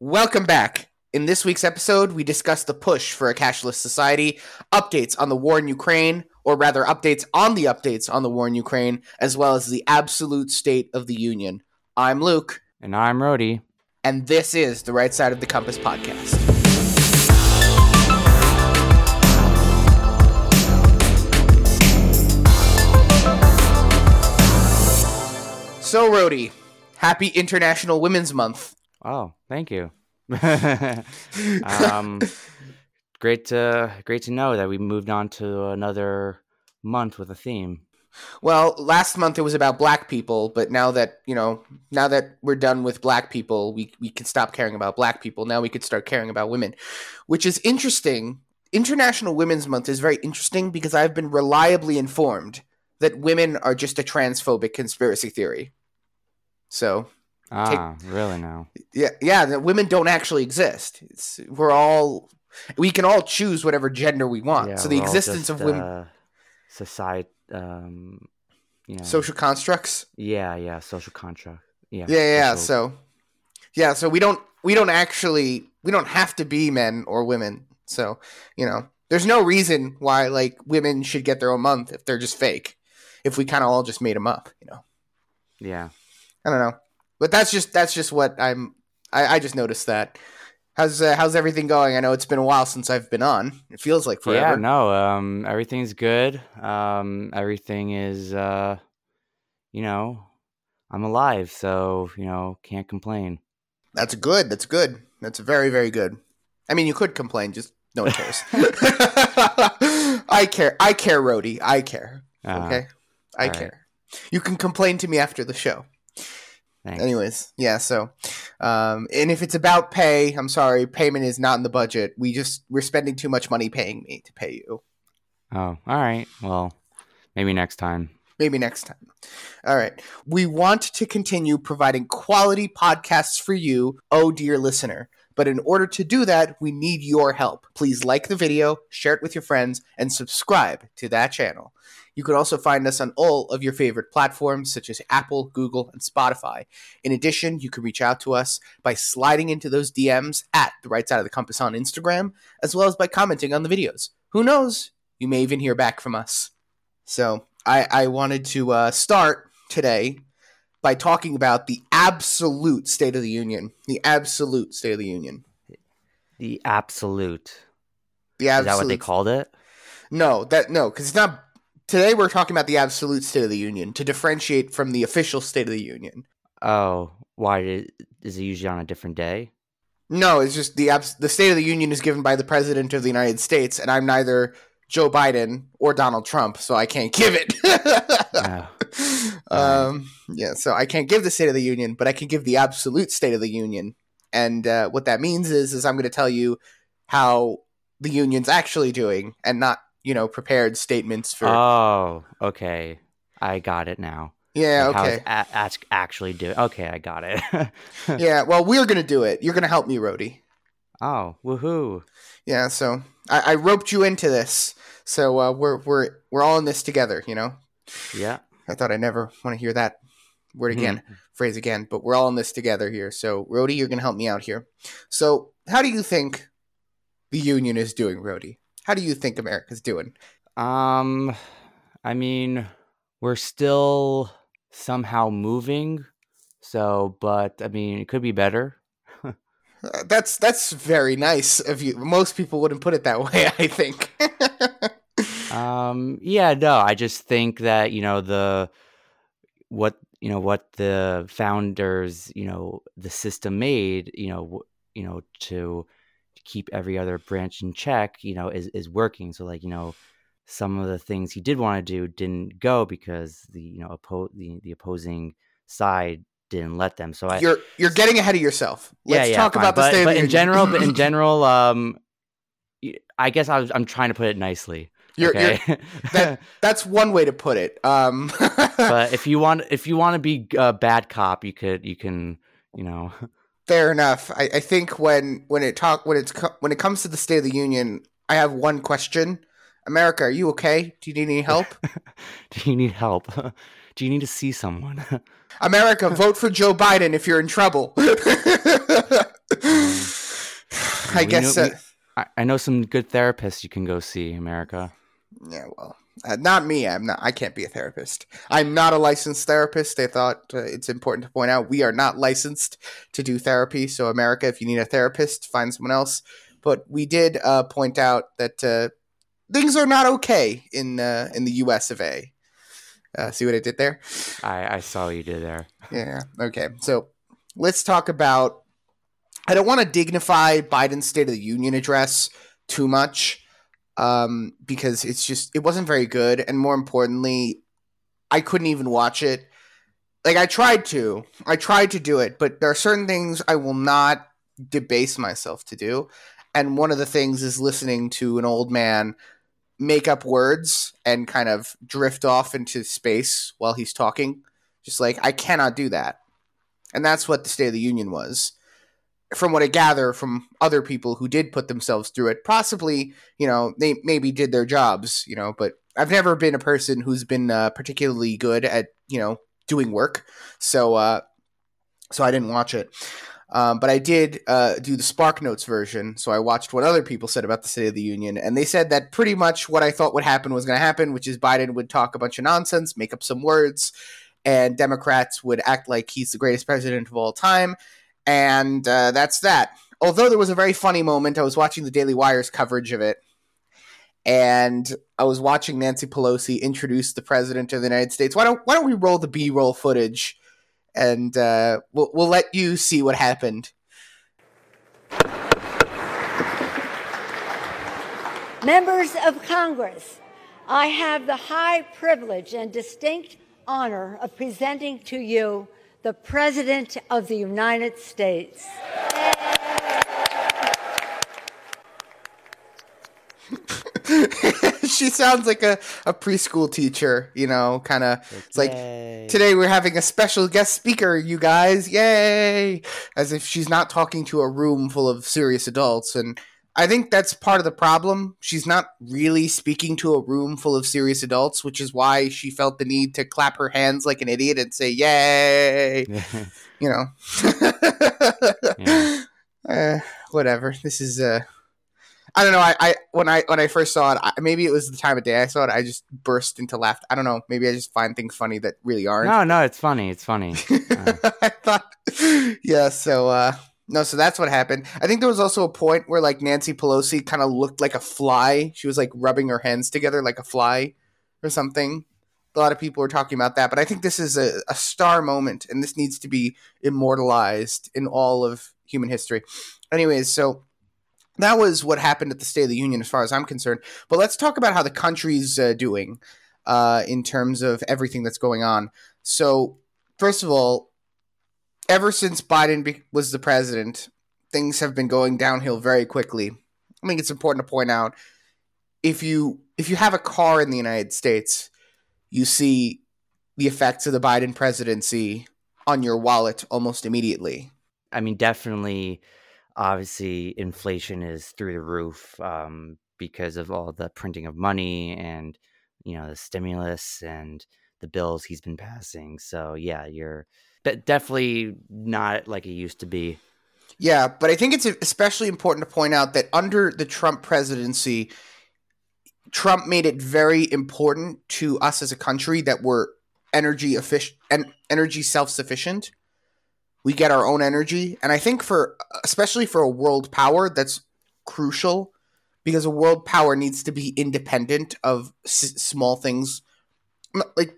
Welcome back. In this week's episode, we discuss the push for a cashless society, updates on the war in Ukraine, or rather, updates on the updates on the war in Ukraine, as well as the absolute state of the union. I'm Luke, And I'm Rody. and this is the Right Side of the Compass podcast. So, Rody, happy International Women's Month. Oh, thank you. um, great to great to know that we moved on to another month with a theme. Well, last month it was about black people, but now that, you know, now that we're done with black people, we, we can stop caring about black people. Now we could start caring about women, which is interesting. International Women's Month is very interesting because I've been reliably informed that women are just a transphobic conspiracy theory. So, Ah, really now? yeah, yeah, that women don't actually exist. It's, we're all we can all choose whatever gender we want. Yeah, so the existence of women uh, society, um, you know, social constructs yeah, yeah, social contract, yeah, yeah yeah social- so yeah so we don't we don't actually we don't have to be men or women so you know there's no reason why like women should get their own month if they're just fake if we kind of all just made them up you know yeah. i don't know but that's just that's just what i'm i, I just noticed that how's uh, how's everything going i know it's been a while since i've been on it feels like forever Yeah, no, um, everything's good. Um, everything is, uh, you know, I'm alive, so you know, can't complain. that's good that's good that's very very good i mean you could complain just no one cares i care i care Rody. i care Uh, Okay. I right. care. You can complain to me after the show. Thanks. Anyways, yeah, so um and if it's about pay, I'm sorry, payment is not in the budget. We just we're spending too much money paying me to pay you. Oh, all right. Well, maybe next time. Maybe next time. All right. We want to continue providing quality podcasts for you, oh dear listener. But in order to do that, we need your help. Please like the video, share it with your friends, and subscribe to that channel. You can also find us on all of your favorite platforms such as Apple, Google, and Spotify. In addition, you can reach out to us by sliding into those DMs at the right side of the compass on Instagram, as well as by commenting on the videos. Who knows? You may even hear back from us. So I, I wanted to uh, start today by talking about the absolute State of the Union. The absolute State of the Union. The absolute. The Is absolute. that what they called it? No, that no, because it's not. Today we're talking about the absolute State of the Union to differentiate from the official State of the Union. Oh, why is it usually on a different day? No, it's just the abs- the State of the Union is given by the President of the United States, and I'm neither Joe Biden or Donald Trump, so I can't give it. Oh, um, yeah, so I can't give the State of the Union, but I can give the absolute State of the Union. And uh, what that means is, is I'm going to tell you how the union's actually doing, and not you know prepared statements for. oh, okay. I got it now. yeah, Like, how okay. it's a- act- actually doing. Okay, I got it. yeah, well, we're going to do it. You're going to help me, Rody. oh, woohoo. Yeah, so I, I roped you into this, so uh, we're we're we're all in this together. You know, Yeah. I thought I'd never want to hear that word again, phrase again, but we're all in this together here. So, Rody, you're going to help me out here. So, how do you think the union is doing, Rody? How do you think America's doing? Um, I mean, we're still somehow moving. So, but I mean, it could be better. Uh, that's that's very nice of you. Most people wouldn't put it that way. I think. Um, yeah, no, I just think that, you know, the what, you know, what the founders, you know, the system made, you know, w- you know, to to keep every other branch in check, you know, is is working. So like, you know, some of the things he did want to do didn't go because the, you know, oppo- the the opposing side didn't let them. So I you're you're getting ahead of yourself. Let's talk fine. about the but, state but the in general, but in general, um, I guess I was, I'm trying to put it nicely. You're, you're, that- that's one way to put it. Um, but if you want if you want to be a bad cop you could you can you know Fair enough. I, I think when when it talk when it's co- when it comes to the State of the Union, I have one question. America, are you okay? Do you need any help? do you need help do you need to see someone America, vote for Joe Biden if you're in trouble. I guess. Know, uh, we, I know some good therapists you can go see, America. Yeah, well, uh, not me. I'm not. I can't be a therapist. I'm not a licensed therapist. They thought uh, it's important to point out we are not licensed to do therapy. So, America, if you need a therapist, find someone else. But we did uh, point out that uh, things are not okay in uh, in the U.S. of A. Uh, see what I did there? I, I saw what you did there. Yeah. Okay. So let's talk about. I don't want to dignify Biden's State of the Union address too much um, because it's just it wasn't very good, and more importantly, I couldn't even watch it. Like I tried to, I tried to do it, but there are certain things I will not debase myself to do, and one of the things is listening to an old man make up words and kind of drift off into space while he's talking. Just like I cannot do that, and that's what the State of the Union was from what I gather from other people who did put themselves through it, possibly, you know, they maybe did their jobs, you know, but I've never been a person who's been uh, particularly good at, you know, doing work. So, uh, so I didn't watch it. Um, but I did uh, do the Spark Notes version. So I watched what other people said about the State of the Union. And they said that pretty much what I thought would happen was going to happen, which is Biden would talk a bunch of nonsense, make up some words, and Democrats would act like he's the greatest president of all time and uh, that's that. Although there was a very funny moment, I was watching the Daily Wire's coverage of it, and I was watching Nancy Pelosi introduce the president of the United States. Why don't Why don't we roll the B roll footage, and uh, we'll we'll let you see what happened. Members of Congress, I have the high privilege and distinct honor of presenting to you the President of the United States. she sounds like a, a preschool teacher, you know, kind of. It's like, today we're having a special guest speaker, you guys. Yay! As if she's not talking to a room full of serious adults. And I think that's part of the problem. She's not really speaking to a room full of serious adults, which is why she felt the need to clap her hands like an idiot and say "Yay!" you know. yeah. uh, whatever. This is uh I don't know. I, I when I when I first saw it, I, maybe it was the time of day I saw it. I just burst into laughter. I don't know. Maybe I just find things funny that really aren't. No, no, it's funny. It's funny. Uh. I thought, yeah. So, uh, no, so that's what happened. I think there was also a point where like Nancy Pelosi kind of looked like a fly. She was like rubbing her hands together like a fly or something. A lot of people were talking about that, but I think this is a, a star moment and this needs to be immortalized in all of human history. Anyways, so that was what happened at the State of the Union as far as I'm concerned. But let's talk about how the country's uh, doing uh, in terms of everything that's going on. So, first of all, ever since Biden be- was the president, things have been going downhill very quickly. I think it's important to point out if you if you have a car in the United States, you see the effects of the Biden presidency on your wallet almost immediately. I mean, definitely, obviously, inflation is through the roof um, because of all the printing of money and you know the stimulus and the bills he's been passing. So yeah, you're definitely not like it used to be. Yeah, but I think it's especially important to point out that under the Trump presidency, Trump made it very important to us as a country that we're energy efficient and energy self sufficient. We get our own energy, and I think for especially for a world power, that's crucial because a world power needs to be independent of s- small things. Like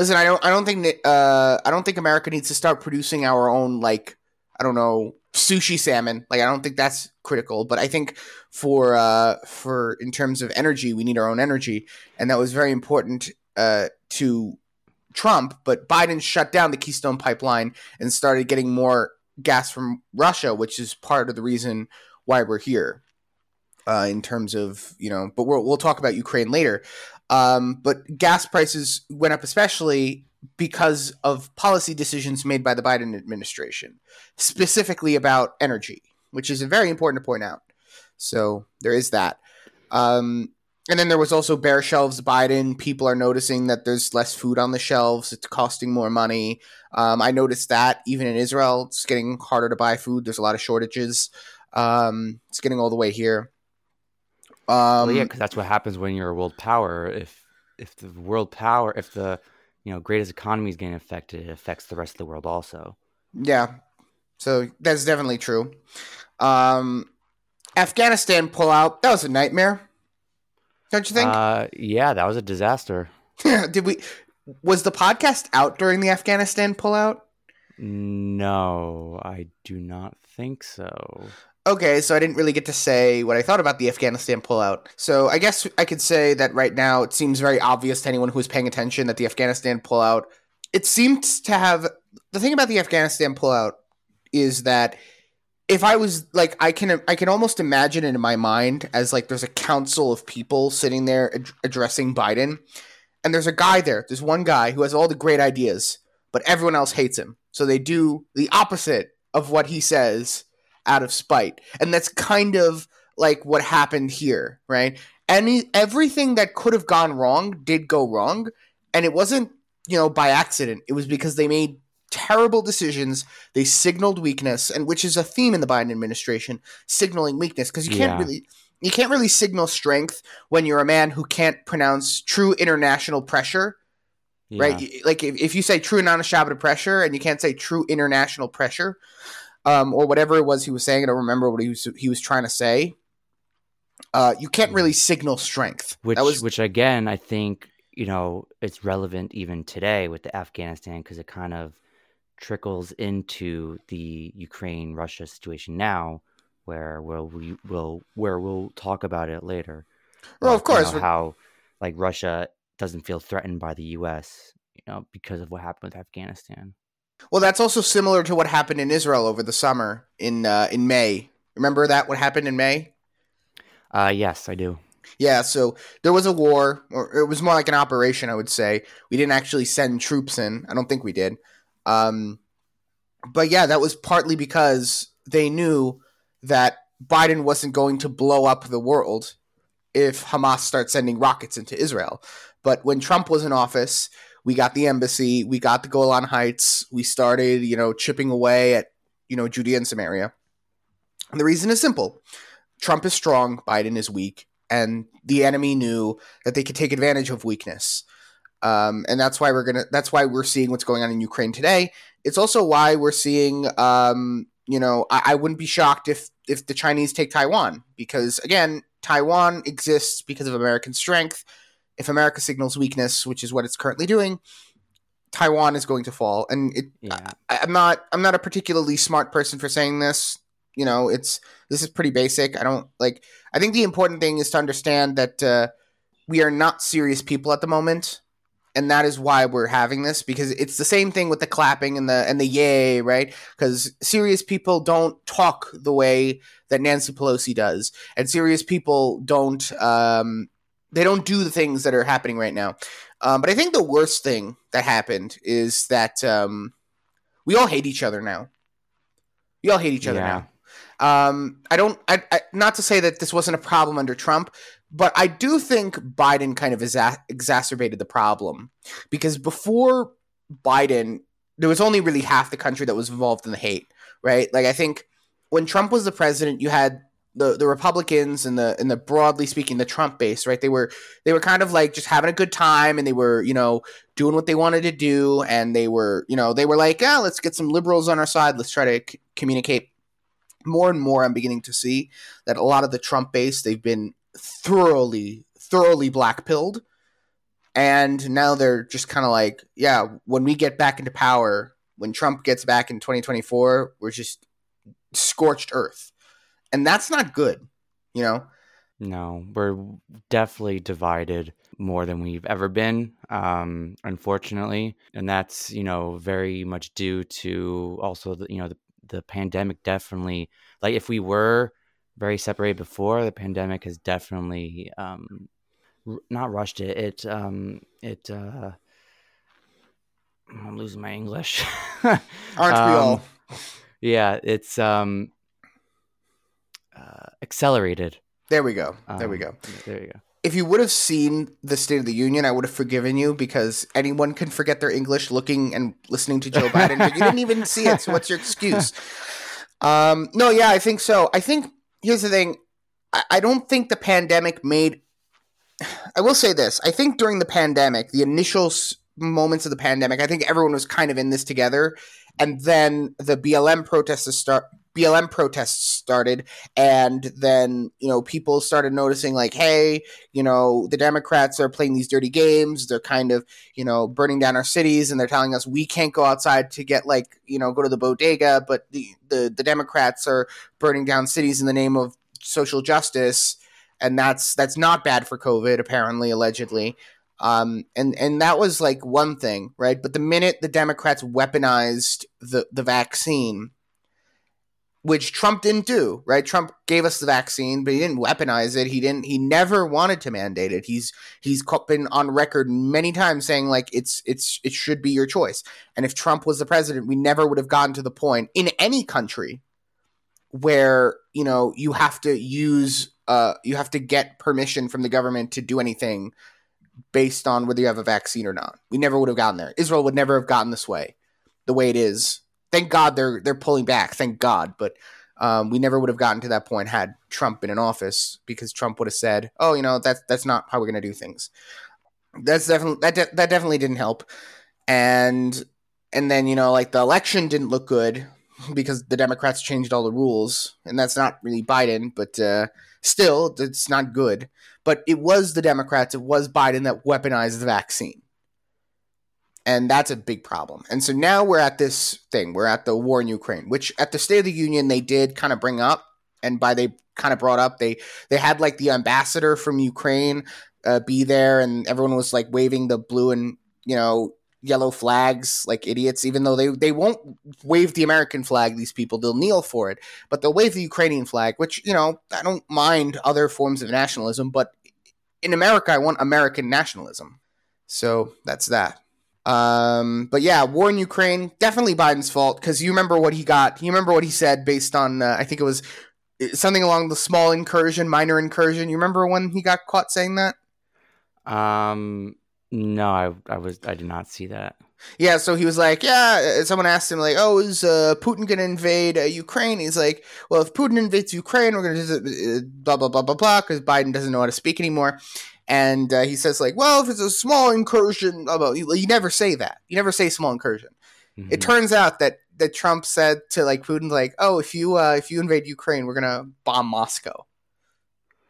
Listen, I don't. I don't think. Uh, I don't think America needs to start producing our own like. I don't know sushi salmon. Like I don't think that's critical. But I think for uh, for in terms of energy, we need our own energy, and that was very important uh, to Trump. But Biden shut down the Keystone Pipeline and started getting more gas from Russia, which is part of the reason why we're here. Uh, in terms of you know, but we'll we'll talk about Ukraine later. Um, but gas prices went up especially because of policy decisions made by the Biden administration, specifically about energy, which is very important to point out. So there is that. Um, and then there was also bare shelves Biden. People are noticing that there's less food on the shelves. It's costing more money. Um, I noticed that even in Israel, it's getting harder to buy food. There's a lot of shortages. Um, it's getting all the way here. Well, Um, yeah, because that's what happens when you're a world power. If if the world power, if the you know greatest economy is getting affected, it affects the rest of the world also. Yeah. So that's definitely true. Um, Afghanistan pullout, that was a nightmare. Don't you think? Uh, yeah, that was a disaster. Did we was the podcast out during the Afghanistan pullout? No, I do not think so. Okay, so I didn't really get to say what I thought about the Afghanistan pullout. So I guess I could say that right now it seems very obvious to anyone who's paying attention that the Afghanistan pullout it seems to have the thing about the Afghanistan pullout is that if I was like I can I can almost imagine it in my mind as like there's a council of people sitting there ad- addressing Biden and there's a guy there there's one guy who has all the great ideas but everyone else hates him so they do the opposite of what he says out of spite and that's kind of like what happened here right any everything that could have gone wrong did go wrong and it wasn't you know by accident it was because they made terrible decisions. They signaled weakness, and which is a theme in the Biden administration, signaling weakness because you can't Yeah. really you can't really signal strength when you're a man who can't pronounce true international pressure, Yeah. right? Like if, if you say true non-Shabbat pressure and you can't say true international pressure, um, or whatever it was he was saying, I don't remember what he was he was trying to say. Uh, you can't really signal strength. which that was which again I think you know it's relevant even today with the Afghanistan because it kind of trickles into the Ukraine Russia situation now where we'll we will where we'll talk about it later. Well, of Like, you course, know, how like Russia doesn't feel threatened by the U.S. You know because of what happened with Afghanistan. Well, that's also similar to what happened in Israel over the summer in uh, in May. Remember that what happened in May? Uh, yes, I do. Yeah, so there was a war, or it was more like an operation, I would say. We didn't actually send troops in. I don't think we did. Um, but yeah, that was partly because they knew that Biden wasn't going to blow up the world if Hamas starts sending rockets into Israel. But when Trump was in office, we got the embassy, we got the Golan Heights, we started, you know, chipping away at, you know, Judea and Samaria. And the reason is simple. Trump is strong, Biden is weak, and the enemy knew that they could take advantage of weakness. Um, and that's why we're gonna. That's why we're seeing what's going on in Ukraine today. It's also why we're seeing. Um, you know, I, I wouldn't be shocked if if the Chinese take Taiwan because again, Taiwan exists because of American strength. If America signals weakness, which is what it's currently doing, Taiwan is going to fall. And it, Yeah. I, I'm not. I'm not a particularly smart person for saying this. You know, it's this is pretty basic. I don't like. I think the important thing is to understand that uh, we are not serious people at the moment, and that is why we're having this because it's the same thing with the clapping and the and the yay, right? Because serious people don't talk the way that Nancy Pelosi does, and serious people don't. Um, they don't do the things that are happening right now. Um, but I think the worst thing that happened is that um, we all hate each other now. We all hate each other Yeah. now. Um, I don't. I, I, not to say that this wasn't a problem under Trump, but I do think Biden kind of exa- exacerbated the problem because before Biden, there was only really half the country that was involved in the hate, right? Like I think when Trump was the president, you had the the Republicans and the and the broadly speaking the Trump base, right? They were they were kind of like just having a good time and they were you know doing what they wanted to do. And they were you know they were like yeah let's get some liberals on our side. Let's try to c- communicate more and more. I'm beginning to see that a lot of the trump base they've been thoroughly thoroughly black pilled and now they're just kind of like yeah when we get back into power when trump gets back in 2024 we're just scorched earth and that's not good you know? No, we're definitely divided more than we've ever been, um, unfortunately, and that's you know very much due to also the you know the the pandemic definitely like if we were very separated before the pandemic has definitely um, r- not rushed it. It um, it uh, I'm losing my English. aren't we Um, all? Yeah, it's um, uh, accelerated. there we go there we Um, go There you go. if you would have seen the State of the Union, I would have forgiven you because anyone can forget their English looking and listening to Joe Biden. but you didn't even see it, so what's your excuse? Um, no, yeah, I think so. I think here's the thing. I, I don't think the pandemic made. I will say this. I think during the pandemic, the initial s- moments of the pandemic, I think everyone was kind of in this together, and then the BLM protests start. BLM protests started, and then you know people started noticing like, hey, you know, the Democrats are playing these dirty games. They're kind of you know burning down our cities, and they're telling us we can't go outside to get like you know go to the bodega, but the the, the Democrats are burning down cities in the name of social justice, and that's that's not bad for COVID, apparently, allegedly. Um, and and that was like one thing, right? But the minute the Democrats weaponized the the vaccine, which Trump didn't do, right? Trump gave us the vaccine, but he didn't weaponize it. He didn't. He never wanted to mandate it. He's he's been on record many times saying like it's it's it should be your choice. And if Trump was the president, we never would have gotten to the point in any country where you know you have to use uh you have to get permission from the government to do anything based on whether you have a vaccine or not. We never would have gotten there. Israel would never have gotten this way, the way it is thank God they're they're pulling back. Thank God, but um, we never would have gotten to that point had Trump been in office because Trump would have said, "Oh, you know that's that's not how we're going to do things." That's definitely that de- that definitely didn't help, and and then you know like the election didn't look good because the Democrats changed all the rules, and that's not really Biden, but uh, still it's not good. But it was the Democrats, it was Biden that weaponized the vaccine and that's a big problem. And so now we're at this thing. We're at the war in Ukraine, which at the State of the Union they did kind of bring up, and by they kind of brought up, they they had like the ambassador from Ukraine uh, be there, and everyone was like waving the blue and you know yellow flags like idiots, even though they they won't wave the American flag. These people they'll kneel for it, but they'll wave the Ukrainian flag, which you know I don't mind other forms of nationalism, but in America I want American nationalism. So that's that. Um, but yeah, war in Ukraine definitely Biden's fault because you remember what he got. You remember what he said based on uh, I think it was uh, something along the small incursion, minor incursion. You remember when he got caught saying that? Um, no, I I was I did not see that. Yeah, so he was like, yeah. Uh, someone asked him like, "Oh, is uh, Putin going to invade uh, Ukraine?" He's like, "Well, if Putin invades Ukraine, we're going to uh, blah blah blah blah blah," because Biden doesn't know how to speak anymore and uh, he says like, "Well, if it's a small incursion, blah, you, you, never say that. You never say small incursion." Mm-hmm. It turns out that that Trump said to like Putin, like, "Oh, if you uh, if you invade Ukraine, we're gonna bomb Moscow,"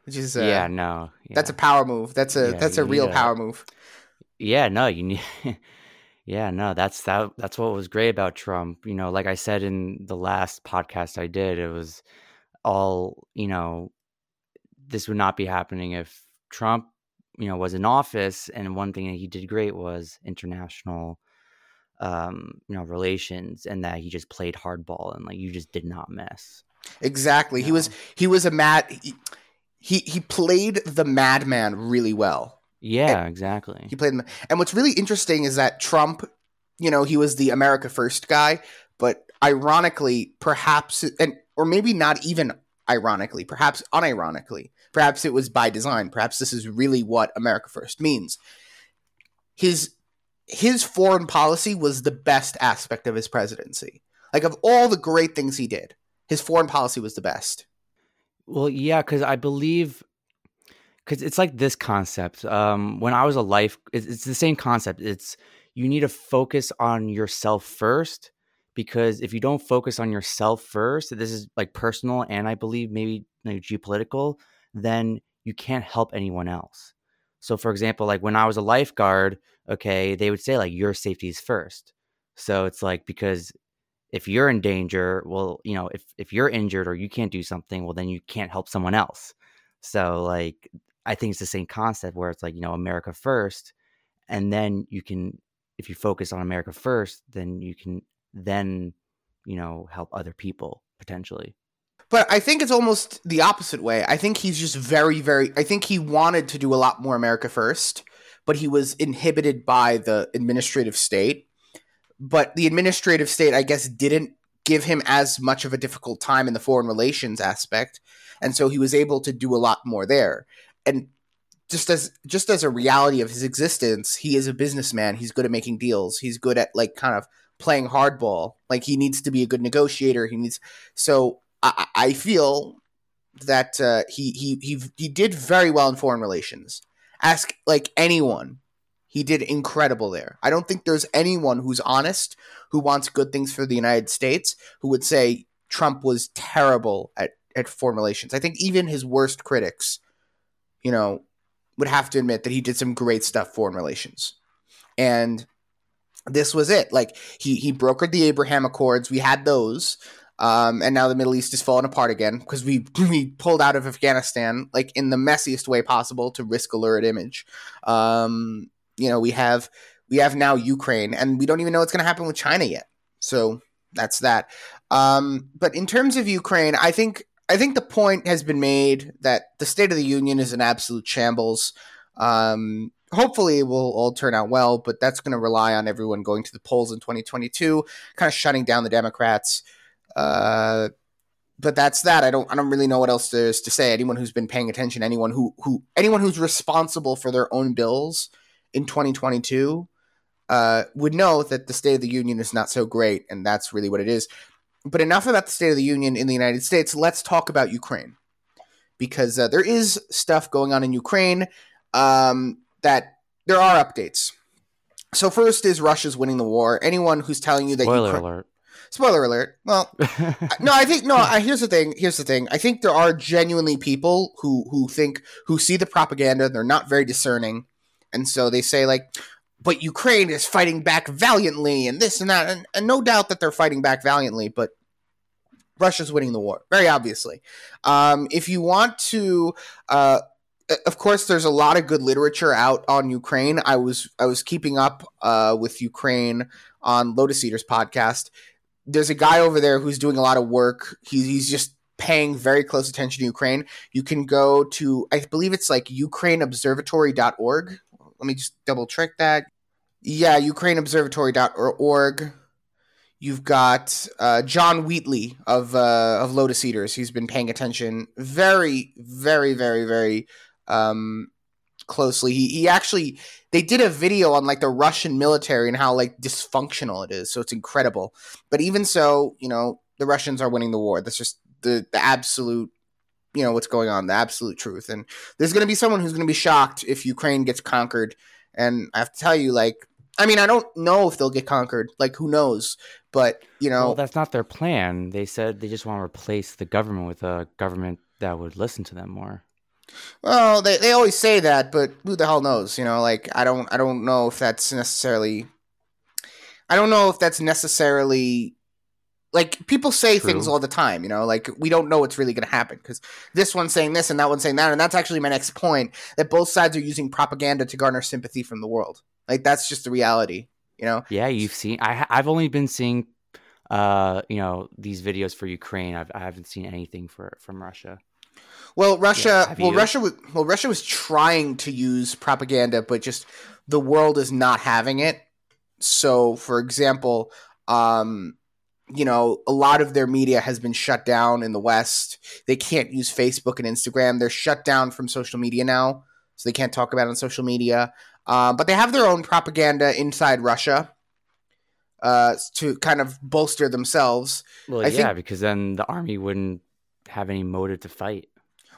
which is uh, yeah, no, yeah. that's a power move. That's a yeah, that's a real power move. Yeah, no, you need. yeah, no, that's that. That's what was great about Trump. You know, like I said in the last podcast I did, it was all you know. This would not be happening if Trump you know was in office and one thing that he did great was international um you know relations and that he just played hardball and like you just did not mess exactly. He know? was he was a mad he, he he played the madman really well. Yeah and exactly. he played and what's really interesting is that trump you know he was the america first guy but ironically perhaps and or maybe not even ironically perhaps unironically Perhaps it was by design. Perhaps this is really what America First means. His his foreign policy was the best aspect of his presidency. Like of all the great things he did, his foreign policy was the best. Well, yeah, because I believe because it's like this concept. Um, when I was a life, it's, it's the same concept. It's you need to focus on yourself first because if you don't focus on yourself first, this is like personal and I believe maybe like, geopolitical then you can't help anyone else. So, for example, like when I was a lifeguard, okay, they would say like your safety is first. So it's like because if you're in danger, well, you know, if if you're injured or you can't do something, well, then you can't help someone else. So like I think it's the same concept where it's like you know America first, and then you can if you focus on America first, then you can then you know help other people potentially. But I think it's almost the opposite way. I think he's just very, very. I think he wanted to do a lot more America first, but he was inhibited by the administrative state. But the administrative state, I guess, didn't give him as much of a difficult time in the foreign relations aspect. And so he was able to do a lot more there. And just as just as a reality of his existence, he is a businessman. He's good at making deals. He's good at like kind of playing hardball. Like he needs to be a good negotiator. He needs so I, I feel that uh, he he he he did very well in foreign relations. Ask like anyone, he did incredible there. I don't think there's anyone who's honest who wants good things for the United States who would say Trump was terrible at at foreign relations. I think even his worst critics, you know, would have to admit that he did some great stuff foreign relations. And this was it. Like he he brokered the Abraham Accords. We had those. Um, and now the Middle East is falling apart again because we we pulled out of Afghanistan like in the messiest way possible to risk a lurid image. Um, you know, we have we have now Ukraine, and we don't even know what's going to happen with China yet. So that's that. Um, but in terms of Ukraine, I think I think the point has been made that the State of the Union is an absolute shambles. Um, hopefully, it will all turn out well, but that's going to rely on everyone going to the polls in 2022, kind of shutting down the Democrats. Uh, but that's that. I don't. I don't really know what else there is to say. Anyone who's been paying attention, anyone who who anyone who's responsible for their own bills in 2022 uh, would know that the State of the Union is not so great, and that's really what it is. But enough about the State of the Union in the United States. Let's talk about Ukraine because uh, there is stuff going on in Ukraine um, that there are updates. So first is Russia's winning the war. Anyone who's telling you that Spoiler Ukraine, alert. spoiler alert. Well, no, I think no. I, here's the thing. Here's the thing. I think there are genuinely people who who think who see the propaganda. They're not very discerning, and so they say like, "But Ukraine is fighting back valiantly," and this and that, and, and no doubt that they're fighting back valiantly. But Russia's winning the war, very obviously. Um, if you want to. Uh, of course, there's a lot of good literature out on Ukraine. I was I was keeping up uh, with Ukraine on Lotus Eaters podcast. There's a guy over there who's doing a lot of work. He's he's just paying very close attention to Ukraine. You can go to I believe it's like ukraineobservatory.org. Let me just double check that. Yeah, ukraineobservatory.org. You've got uh, John Wheatley of uh, of Lotus Eaters. He's been paying attention very, very, very, very um, closely. He he actually they did a video on like the Russian military and how like dysfunctional it is. So it's incredible. But even so, you know, the Russians are winning the war. That's just the the absolute you know what's going on, the absolute truth. And there's going to be someone who's going to be shocked if Ukraine gets conquered. And I have to tell you, like, I mean, I don't know if they'll get conquered. Like, who knows? But you know, Well, that's not their plan. They said they just want to replace the government with a government that would listen to them more. Well, they, they always say that, but who the hell knows? You know, like I don't I don't know if that's necessarily. I don't know if that's necessarily. Like people say True. things all the time, you know. Like we don't know what's really going to happen because this one's saying this and that one's saying that, and that's actually my next point. That both sides are using propaganda to garner sympathy from the world. Like that's just the reality, you know. Yeah, you've seen. I I've only been seeing, uh, you know, these videos for Ukraine. I've, I haven't seen anything for from Russia. Well, Russia. have well, you? Russia was. Well, Russia was trying to use propaganda, but just the world is not having it. So, for example, um, you know, a lot of their media has been shut down in the West. They can't use Facebook and Instagram. They're shut down from social media now, so they can't talk about it on social media. Uh, but they have their own propaganda inside Russia uh, to kind of bolster themselves. Well, I yeah, think- because then the army wouldn't have any motive to fight.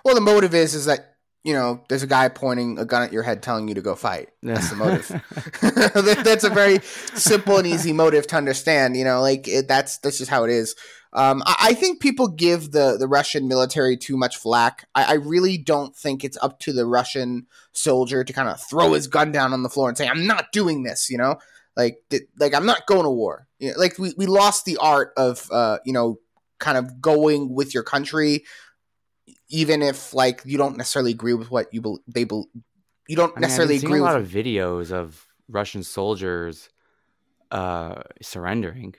Well, the motive is is that you know there's a guy pointing a gun at your head, telling you to go fight. That's the motive. That- that's a very simple and easy motive to understand. You know, like it, that's that's just how it is. Um, I, I think people give the the Russian military too much flack. I, I really don't think it's up to the Russian soldier to kind of throw his gun down on the floor and say, "I'm not doing this." You know, like th- like I'm not going to war. You know, like we we lost the art of uh, you know kind of going with your country even if like you don't necessarily agree with what you bel they bel you don't I mean, necessarily agree a lot with of videos of Russian soldiers uh, surrendering.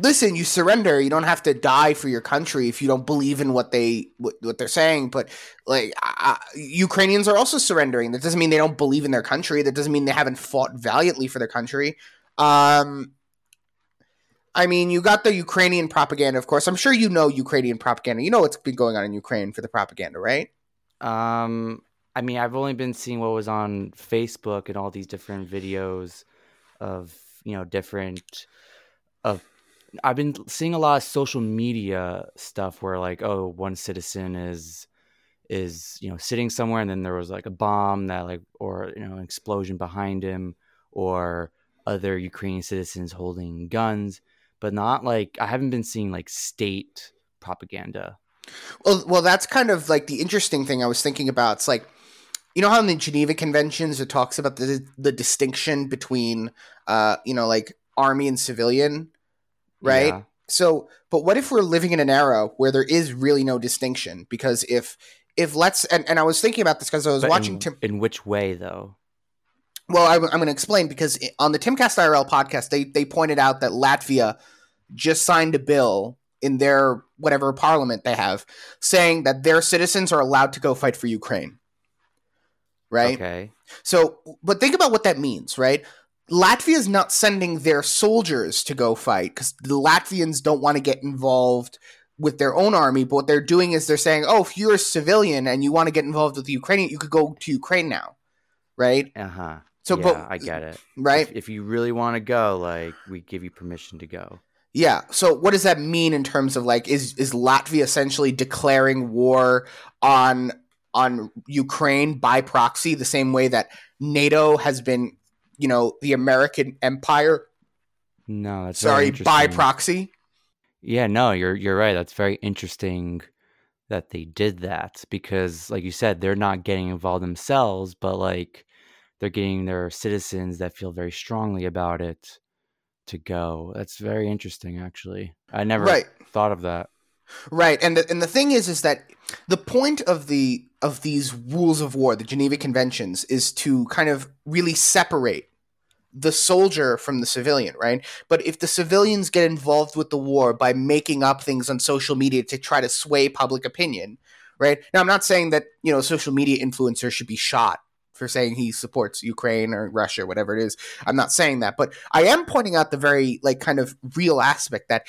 listen you surrender you don't have to die for your country if you don't believe in what they what, what they're saying but like uh, ukrainians are also surrendering. That doesn't mean they don't believe in their country. That doesn't mean they haven't fought valiantly for their country. Um I mean, you got the Ukrainian propaganda, of course. I'm sure you know Ukrainian propaganda. You know what's been going on in Ukraine for the propaganda, right? Um, I mean, I've only been seeing what was on Facebook and all these different videos of you know different of. I've been seeing a lot of social media stuff where like, oh, one citizen is is you know sitting somewhere and then there was like a bomb that like or you know an explosion behind him or other Ukrainian citizens holding guns, but not like I haven't been seeing like state propaganda. Well, well, that's kind of like the interesting thing I was thinking about. It's like, you know how in the Geneva Conventions it talks about the the distinction between, uh, you know, like army and civilian, right? Yeah. So, but what if we're living in an era where there is really no distinction? Because if if let's and, and I was thinking about this because I was But watching in, Tim. in which way though? Well, I, am going to explain because on the Timcast IRL podcast, they they pointed out that Latvia just signed a bill in their whatever parliament they have, saying that their citizens are allowed to go fight for Ukraine. Right. Okay. So, but think about what that means, right? Latvia is not sending their soldiers to go fight because the Latvians don't want to get involved with their own army. But what they're doing is they're saying, "Oh, if you're a civilian and you want to get involved with the Ukrainian, you could go to Ukraine now." Right? Uh huh. So, yeah, but I get it. right? If, if you really want to go, like we give you permission to go. Yeah. So what does that mean in terms of like is is Latvia essentially declaring war on on Ukraine by proxy the same way that NATO has been, you know, the American empire, No, that's sorry, by proxy? Yeah, no, you're you're right. That's very interesting that they did that because like you said, they're not getting involved themselves, but like they're getting their citizens that feel very strongly about it to go. That's very interesting actually. I never Right. thought of that. Right. And the and the thing is is that the point of the of these rules of war, the Geneva Conventions, is to kind of really separate the soldier from the civilian, right? But if the civilians get involved with the war by making up things on social media to try to sway public opinion, right? Now I'm not saying that, you know, social media influencers should be shot for saying he supports Ukraine or Russia, whatever it is. I'm not saying that, but I am pointing out the very like kind of real aspect that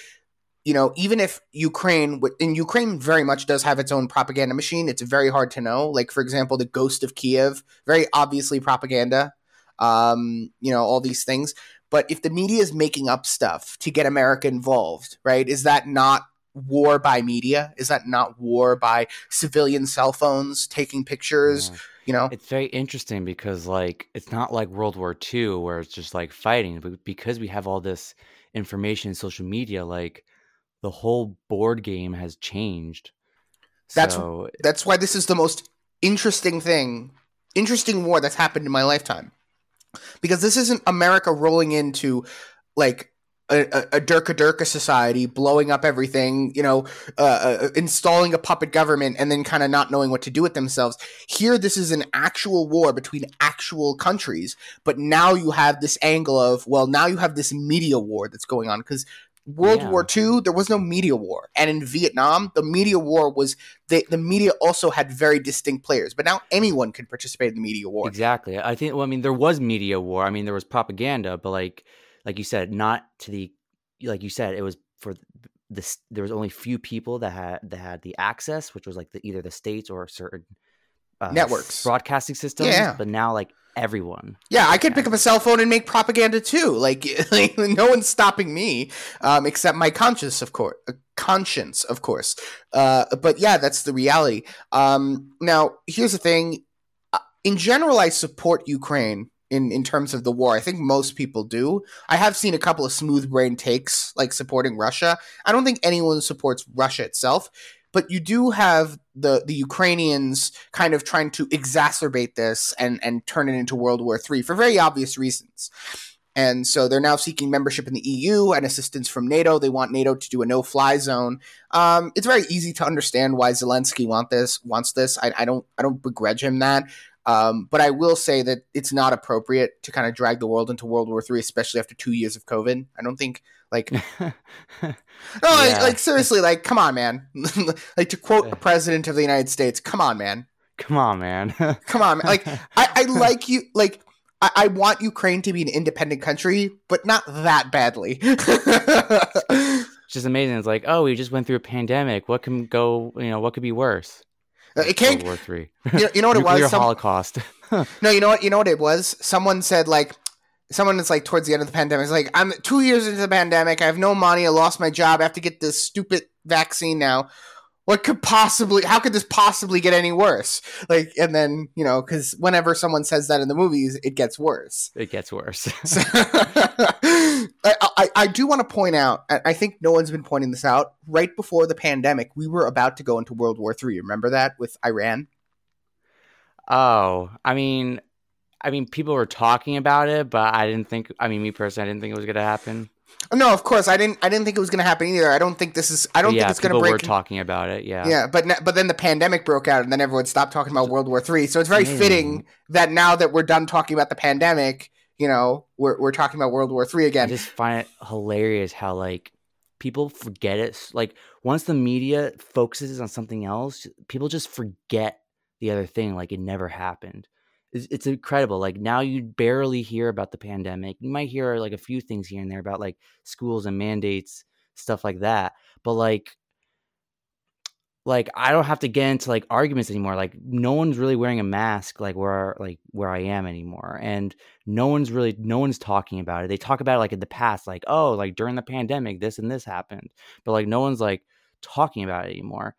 you know, even if Ukraine, and Ukraine very much does have its own propaganda machine, it's very hard to know. Like, for example, the Ghost of Kiev, very obviously propaganda, um, you know, all these things. But if the media is making up stuff to get America involved, right, is that not war by media? Is that not war by civilian cell phones taking pictures? Yeah. You know, It's very interesting because like it's not like World War II where it's just like fighting, but because we have all this information in social media, like the whole board game has changed. That's- so that's why this is the most interesting thing, interesting war that's happened in my lifetime. Because this isn't America rolling into like a, a, Durka Durka society, blowing up everything, you know, uh, uh, installing a puppet government, and then kind of not knowing what to do with themselves. Here, this is an actual war between actual countries, but now you have this angle of, well, now you have this media war that's going on because World Yeah. War II, there was no media war, and in Vietnam, the media war was the the media also had very distinct players, but now anyone can participate in the media war. exactly. I think well, I mean there was media war. I mean there was propaganda, but like like you said, not to the like you said, it was for this there was only few people that had that had the access, which was like the, either the states or certain uh, Networks. broadcasting systems. Yeah. But now like everyone. Yeah, I could pick up a cell phone and make propaganda too. Like, like no one's stopping me, um, except my conscience, of course. Conscience, of course. Uh, but yeah, that's the reality. Um, now, here's the thing. Uh, In general, I support Ukraine in in terms of the war. I think most people do. I have seen a couple of smooth brain takes, like supporting Russia. I don't think anyone supports Russia itself. But you do have the the Ukrainians kind of trying to exacerbate this and and turn it into World War III for very obvious reasons. And so they're now seeking membership in the EU and assistance from NATO. They want NATO to do a no-fly zone. Um, it's very easy to understand why Zelensky want this wants this. I, I don't I don't begrudge him that. Um, but I will say that it's not appropriate to kind of drag the world into World War III, especially after two years of COVID. I don't think like no, like, Yeah. like seriously, like come on, man. like to quote a president of the United States, come on, man. Come on, man. Come on, man. like I, I like you like I, I want Ukraine to be an independent country, but not that badly. it's just amazing. It's like, oh, we just went through a pandemic. What can go? You know, what could be worse? Uh, it can't. World War Three. You know, you know what it was? Some- Holocaust. no, you know what? You know what it was? Someone said like. Someone is like towards the end of the pandemic. It's like I'm two years into the pandemic. I have no money. I lost my job. I have to get this stupid vaccine now. What could possibly? How could this possibly get any worse? Like, and then you know, because whenever someone says that in the movies, it gets worse. it gets worse. So, I, I, I do want to point out, and I think no one's been pointing this out. Right before the pandemic, we were about to go into World War Three. Remember that with Iran? oh, I mean, I mean, people were talking about it, but I didn't think. I mean, me personally, I didn't think it was gonna happen. No, of course I didn't. I didn't think it was going to happen either. I don't think this is. I don't yeah, think it's going to break. were talking about it. Yeah. yeah, but ne- but then the pandemic broke out, and then everyone stopped talking about World War Three. So it's very fitting that now that we're done talking about the pandemic, you know, we're we're talking about World War Three again. I just find it hilarious how like people forget it. Like once the media focuses on something else, people just forget the other thing. Like it never happened. It's, it's incredible. Like now you barely hear about the pandemic. You might hear like a few things here and there about like schools and mandates, stuff like that. But like like I don't have to get into like arguments anymore. Like no one's really wearing a mask like where like where I am anymore. And no one's really no one's talking about it. They talk about it like in the past, like, oh, like during the pandemic, this and this happened. But like no one's like talking about it anymore.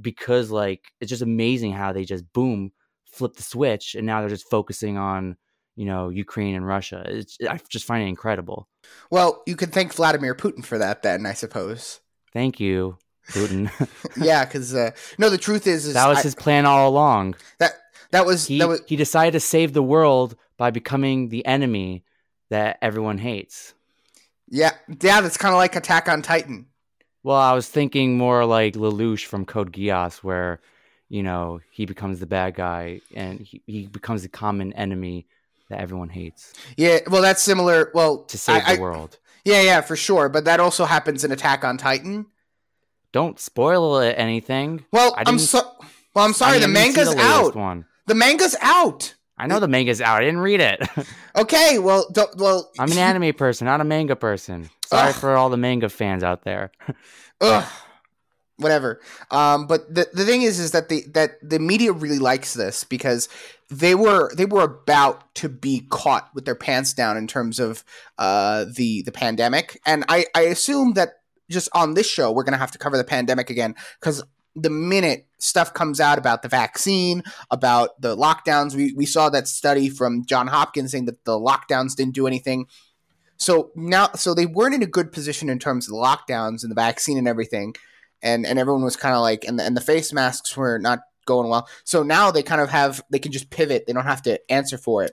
Because like it's just amazing how they just boom, flip the switch and now they're just focusing on, you know, Ukraine and Russia. It's I just find it incredible. well, you can thank Vladimir Putin for that, then I suppose. Thank you, Putin. yeah, because uh, no, the truth is, is that was I- his plan all along. that that was he that was he decided to save the world by becoming the enemy that everyone hates. yeah yeah. That's kind of like Attack on Titan. Well, I was thinking more like Lelouch from Code Geass, where you know he becomes the bad guy and he, he becomes the common enemy that everyone hates Yeah, well, that's similar. Well, to save I- the I- world. Yeah, yeah, for sure. But that also happens in Attack on Titan. Don't spoil it, anything. Well, I'm so. Well, I'm sorry. The didn't even see manga's the out. One. The manga's out. I know the manga's out. I didn't read it. Okay. Well, don't, well. I'm an anime person, not a manga person. Sorry Ugh. for all the manga fans out there. Ugh. Whatever. Um, but the the thing is, is that the that the media really likes this because they were they were about to be caught with their pants down in terms of uh the the pandemic, and I I assume that just on this show we're gonna have to cover the pandemic again because the minute stuff comes out about the vaccine, about the lockdowns, we, we saw that study from John Hopkins saying that the lockdowns didn't do anything. So now, so they weren't in a good position in terms of the lockdowns and the vaccine and everything, and and everyone was kind of like, and the, and the face masks were not going well. So now they kind of have, they can just pivot. They don't have to answer for it.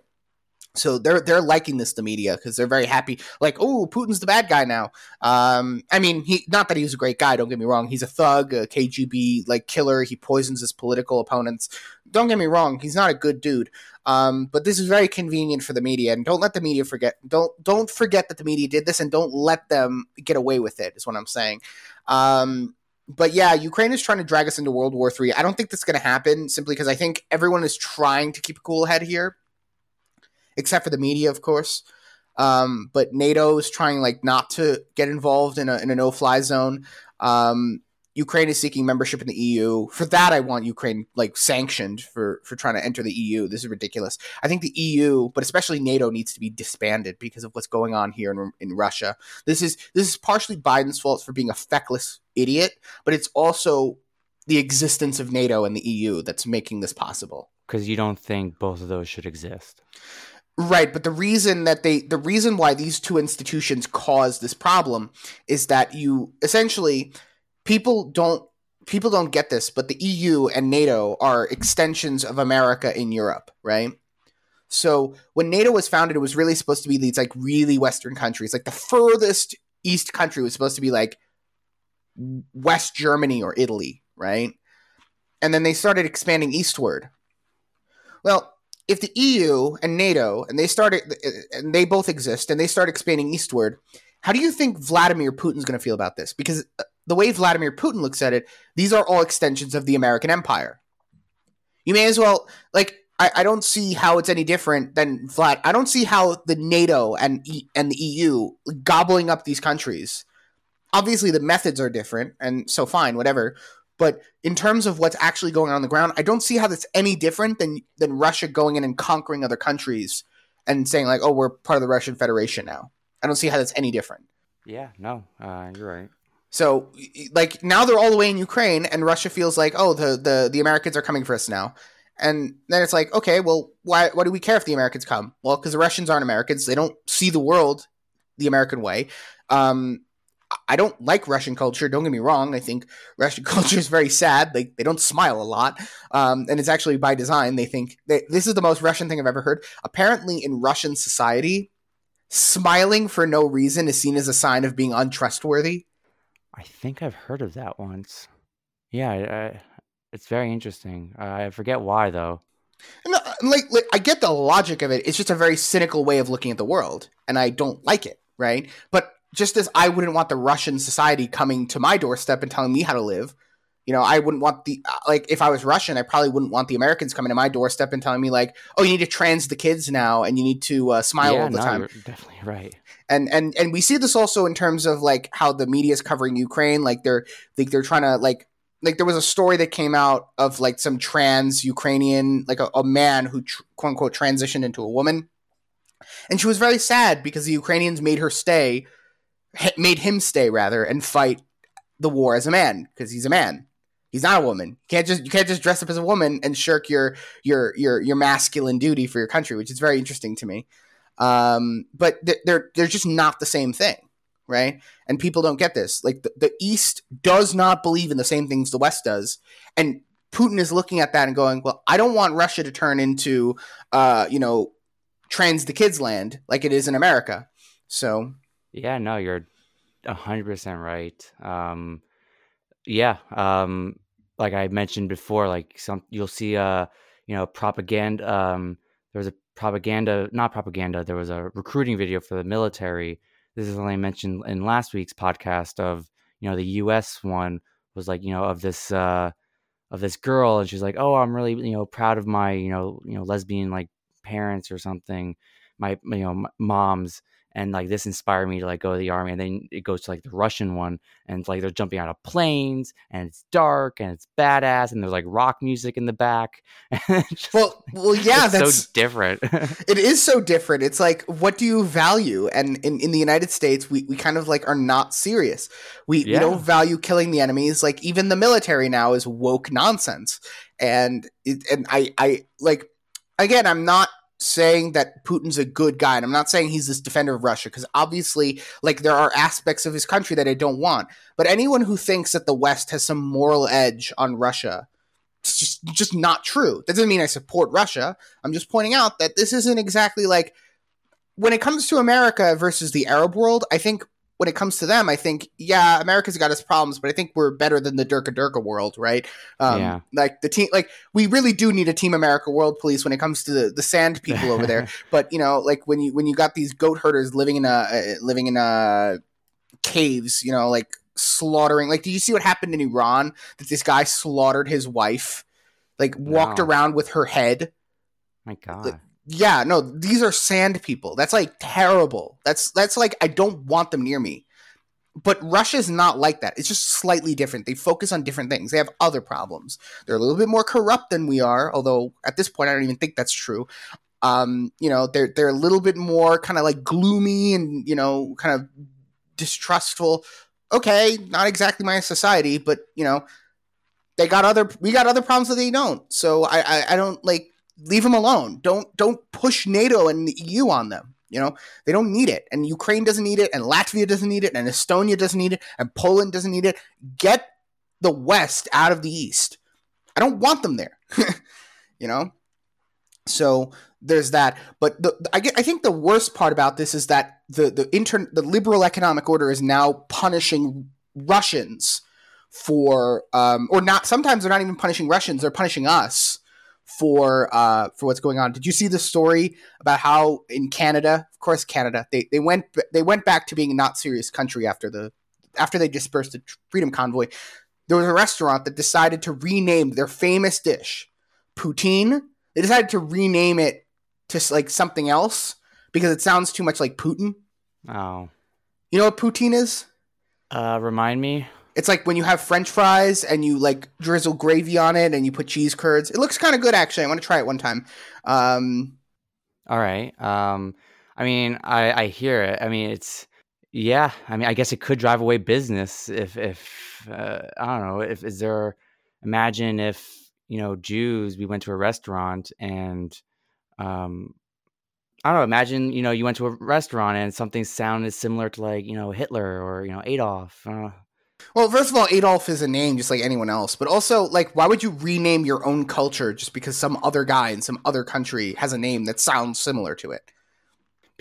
So they're they're liking this the media because they're very happy. Like, oh, Putin's the bad guy now. Um, I mean, he not that he was a great guy. Don't get me wrong. He's a thug, a KGB like killer. He poisons his political opponents. Don't get me wrong. He's not a good dude. Um, but this is very convenient for the media, and don't let the media forget. Don't don't forget that the media did this, and don't let them get away with it. Is what I'm saying. Um, but yeah, Ukraine is trying to drag us into World War Three. I don't think that's going to happen simply because I think everyone is trying to keep a cool head here, except for the media, of course. Um, but NATO is trying like not to get involved in a in a no fly zone. Um, Ukraine is seeking membership in the EU. For that, I want Ukraine like sanctioned for for trying to enter the EU. This is ridiculous. I think the EU, but especially NATO, needs to be disbanded because of what's going on here in, in Russia. This is this is partially Biden's fault for being a feckless idiot, but it's also the existence of NATO and the EU that's making this possible. Because you don't think both of those should exist. Right, but the reason that they the reason why these two institutions cause this problem is that you essentially people don't people don't get this, but the EU and NATO are extensions of America in Europe, right? So when NATO was founded, it was really supposed to be these like really Western countries. Like the furthest east country was supposed to be like West Germany or Italy, right? And then they started expanding eastward. Well, if the EU and NATO and they started and they both exist and they start expanding eastward, how do you think Vladimir Putin's going to feel about this? Because uh, the way Vladimir Putin looks at it, these are all extensions of the American empire. You may as well like I, I don't see how it's any different than Vlad. I don't see how the NATO and e, and the EU gobbling up these countries. Obviously, the methods are different, and so fine, whatever. But in terms of what's actually going on on the ground, I don't see how that's any different than than Russia going in and conquering other countries and saying like, "Oh, we're part of the Russian Federation now." I don't see how that's any different. Yeah, no, uh, you're right. So, like now they're all the way in Ukraine, and Russia feels like, "Oh, the the the Americans are coming for us now." And then it's like, okay, well, why why do we care if the Americans come? Well, because the Russians aren't Americans; they don't see the world the American way. Um, I don't like Russian culture. Don't get me wrong. I think Russian culture is very sad. They they don't smile a lot, um, and it's actually by design. They think they, this is the most Russian thing I've ever heard. Apparently, in Russian society, smiling for no reason is seen as a sign of being untrustworthy. I think I've heard of that once. Yeah, I, it's very interesting. Uh, I forget why though. No, like, like I get the logic of it. It's just a very cynical way of looking at the world, and I don't like it. Right, but just as I wouldn't want the Russian society coming to my doorstep and telling me how to live, you know, I wouldn't want the uh, like if I was Russian, I probably wouldn't want the Americans coming to my doorstep and telling me like, "Oh, you need to trans the kids now, and you need to uh, smile yeah, all the no, time." Definitely right. And and and we see this also in terms of like how the media is covering Ukraine. Like they're like they're trying to like like there was a story that came out of like some trans Ukrainian like a, a man who tr- quote unquote transitioned into a woman, and she was very sad because the Ukrainians made her stay made him stay rather and fight the war as a man because he's a man. He's not a woman. You can't just you can't just dress up as a woman and shirk your your your your masculine duty for your country, which is very interesting to me. Um, but they're they're just not the same thing, right? And people don't get this. Like the, the East does not believe in the same things the West does, and Putin is looking at that and going, "Well, I don't want Russia to turn into, uh, you know, trans the kids land like it is in America." So yeah, no, you're hundred percent right. Um, yeah, um, like I mentioned before, like some you'll see, uh, you know, propaganda. Um, there was a propaganda, not propaganda. There was a recruiting video for the military. This is only mentioned in last week's podcast of you know the U.S. one was like you know of this uh, of this girl, and she's like, oh, I'm really you know proud of my you know you know lesbian like parents or something, my you know moms and like this inspired me to like go to the army and then it goes to like the russian one and like they're jumping out of planes and it's dark and it's badass and there's like rock music in the back just, well well yeah that's so different. it is so different it's like what do you value? And in, in the united states we, we kind of like are not serious. We, yeah. we don't value killing the enemies like even the military now is woke nonsense and it, and i i like again i'm not saying that Putin's a good guy, and I'm not saying he's this defender of Russia, because obviously, like, there are aspects of his country that I don't want. But anyone who thinks that the West has some moral edge on Russia, it's just just not true. That doesn't mean I support Russia. I'm just pointing out that this isn't exactly like when it comes to America versus the Arab world. I think when it comes to them, I think, yeah, America's got its problems, but I think we're better than the Durka Durka world, right? Um, yeah. Like the team, like we really do need a Team America World Police when it comes to the, the sand people over there. But you know, like when you when you got these goat herders living in a uh, living in a caves, you know, like slaughtering. Like, did you see what happened in Iran? That this guy slaughtered his wife, like walked no. around with her head. My God. Like, yeah, no, these are sand people. That's like terrible. That's that's like I don't want them near me. But Russia's not like that. It's just slightly different. They focus on different things. They have other problems. They're a little bit more corrupt than we are, although at this point I don't even think that's true. Um, you know, they're they're a little bit more kind of like gloomy and, you know, kind of distrustful. Okay, not exactly my society, but you know, they got other we got other problems that they don't. So I I, I don't like leave them alone. Don't don't push NATO and the EU on them. You know, they don't need it. And Ukraine doesn't need it, and Latvia doesn't need it, and Estonia doesn't need it, and Poland doesn't need it. Get the West out of the East. I don't want them there. you know? So there's that. But the, I, I think the worst part about this is that the the inter, the liberal economic order is now punishing Russians for um, or not sometimes they're not even punishing Russians, they're punishing us for uh, for what's going on. Did you see the story about how in Canada, of course, Canada, they, they went they went back to being a not serious country after the after they dispersed the Freedom Convoy. There was a restaurant that decided to rename their famous dish, poutine. They decided to rename it to like something else because it sounds too much like Putin. Oh, you know what poutine is? Uh, remind me. It's like when you have French fries and you like drizzle gravy on it and you put cheese curds. It looks kind of good actually. I want to try it one time. Um, All right. Um, I mean, I I hear it. I mean, it's yeah. I mean, I guess it could drive away business if if uh, I don't know if is there. Imagine if you know Jews. We went to a restaurant and um, I don't know. Imagine you know you went to a restaurant and something sounded similar to like you know Hitler or you know Adolf. Uh, well, first of all, Adolf is a name just like anyone else, but also like why would you rename your own culture just because some other guy in some other country has a name that sounds similar to it?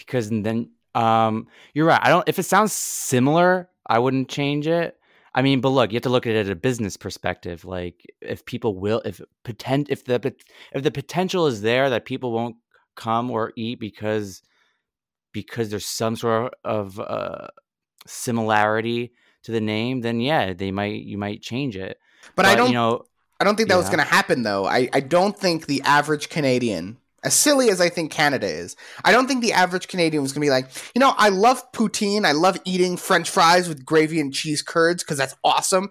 because then um, you're right. I don't. If it sounds similar, I wouldn't change it. I mean, but look, you have to look at it at a business perspective. Like, if people will, if potent, if the if the potential is there that people won't come or eat because because there's some sort of uh, similarity to the name, then yeah, they might you might change it. But, I don't. you know, I don't think that was going to happen though. I, I don't think the average Canadian, as silly as I think Canada is, I don't think the average Canadian was going to be like, you know, I love poutine. I love eating French fries with gravy and cheese curds because that's awesome.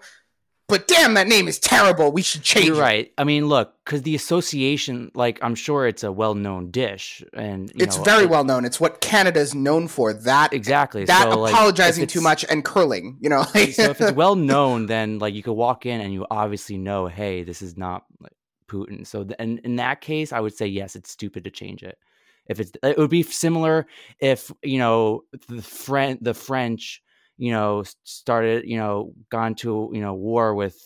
But damn, that name is terrible. We should change You're it. right. I mean, look, because the association, like, I'm sure it's a well-known dish, and you It's know, very it- well known. It's what Canada's known for. That exactly that so, apologizing if too much and curling. You know, so if it's well known, then like you could walk in and you obviously know, hey, this is not like, Putin. So th- in in that case, I would say yes, it's stupid to change it. If it's, it would be similar if you know the French, the French, you know, started, you know, gone to you know war with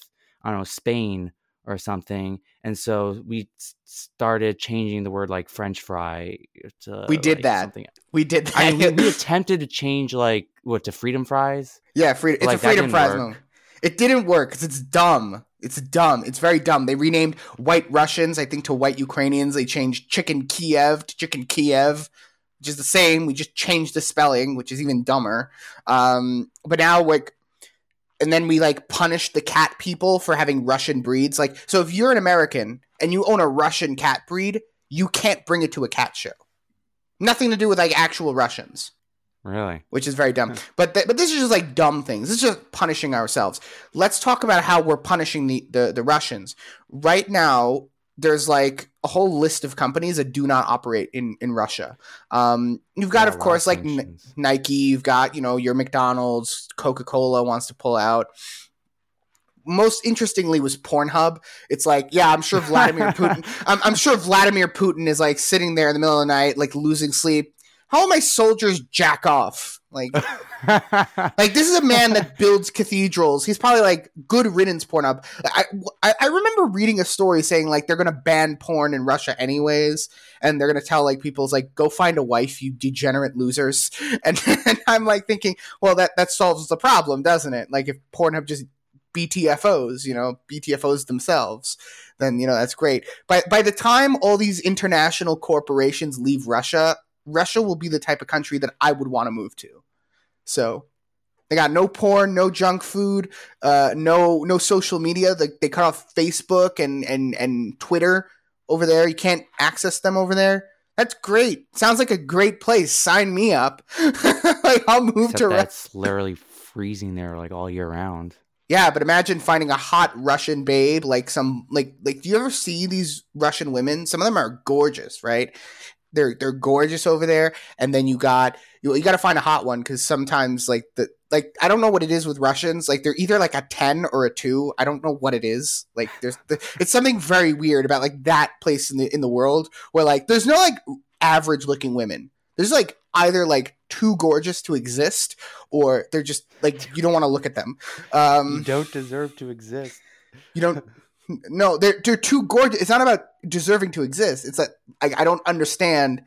I don't know Spain or something, and so we started changing the word like French fry. Uh, to, We did like, that. Something. we did that. I mean, we, we attempted to change like what to freedom fries. Yeah, freedom. It's Like, a freedom work. moment. It didn't work because it's dumb. It's dumb. It's very dumb. They renamed white Russians, I think, to white Ukrainians. They changed chicken Kiev to chicken Kyiv, which is the same. We just changed the spelling, which is even dumber. Um, but now, like, and then we like punish the cat people for having Russian breeds. Like, so if you're an American and you own a Russian cat breed, you can't bring it to a cat show. Nothing to do with like actual Russians Really? which is very dumb. But th- but this is just like dumb things. This is just punishing ourselves. Let's talk about how we're punishing the, the the Russians right now. There's like a whole list of companies that do not operate in in Russia. Um, you've got, Yeah, of course, like N- Nike. You've got you know your McDonald's. Coca Cola wants to pull out. Most interestingly was Pornhub. It's like, yeah, I'm sure Vladimir Putin. I'm, I'm sure Vladimir Putin is like sitting there in the middle of the night, like losing sleep. How will my soldiers jack off? Like, like this is a man that builds cathedrals. He's probably like good riddance Pornhub. I, I I remember reading a story saying like they're gonna ban porn in Russia anyways, and they're gonna tell like people's like go find a wife, you degenerate losers. And, and I'm like thinking, well that that solves the problem, doesn't it? Like if porn Pornhub just BTFOs, you know, BTFOs themselves, then you know that's great. By by the time all these international corporations leave Russia, Russia will be the type of country that I would want to move to. So they got no porn, no junk food, uh, no no social media. They, they cut off Facebook and and and Twitter over there. You can't access them over there. That's great. Sounds like a great place. Sign me up. like I'll move Except to Russia. that's literally freezing there like all year round. Yeah, but imagine finding a hot Russian babe, like some like like do you ever see these Russian women? Some of them are gorgeous, right? They're they're gorgeous over there, and then you got you, you got to find a hot one because sometimes like the like I don't know what it is with Russians. Like they're either like a ten or a two. I don't know what it is. Like there's the, it's something very weird about like that place in the in the world where like there's no like average looking women. There's like either like too gorgeous to exist or they're just like you don't want to look at them. Um, don't deserve to exist. you don't. No, they're they're too gorgeous. It's not about deserving to exist. It's that I, I don't understand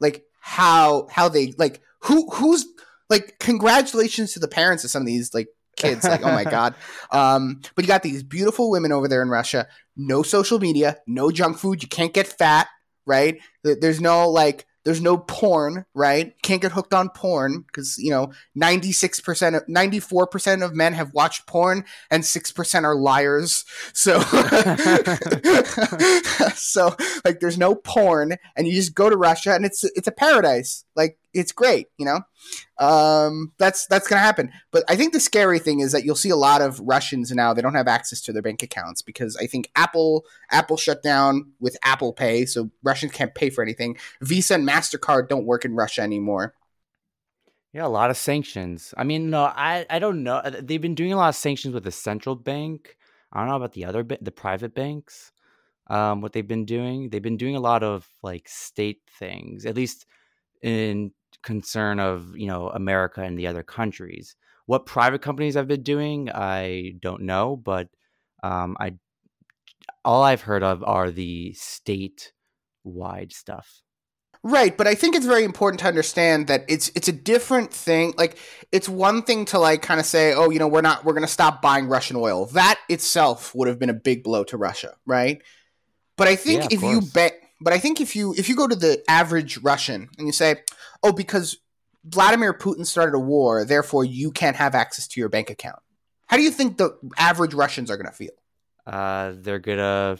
like how how they like who who's like congratulations to the parents of some of these like kids. Like oh my god. Um but you got these beautiful women over there in russia. No social media no junk food. You can't get fat right? There's no like there's no porn right? Can't get hooked on porn because you know 96% of 94% of men have watched porn and 6% are liars. So so like there's no porn and you just go to russia and it's it's a paradise. Like it's great, you know. Um, that's that's gonna happen. But I think the scary thing is that you'll see a lot of Russians now. They don't have access to their bank accounts because I think Apple Apple shut down with Apple Pay, so Russians can't pay for anything. Visa and Mastercard don't work in Russia anymore. Yeah, a lot of sanctions. I mean, no, I I don't know. Uh, they've been doing a lot of sanctions with the central bank. I don't know about the other the private banks. Um, what they've been doing, they've been doing a lot of like state things, at least in concern of you know America and the other countries. What private companies have been doing, I don't know, but um, I all I've heard of are the state wide stuff. Right, but I think it's very important to understand that it's it's a different thing. Like it's one thing to like kind of say, "Oh, you know, we're not we're going to stop buying Russian oil." That itself would have been a big blow to Russia, right? But I think yeah, if course. you bet but I think if you if you go to the average Russian and you say, "Oh, because Vladimir Putin started a war, therefore you can't have access to your bank account." How do you think the average Russians are going to feel? Uh, they're gonna,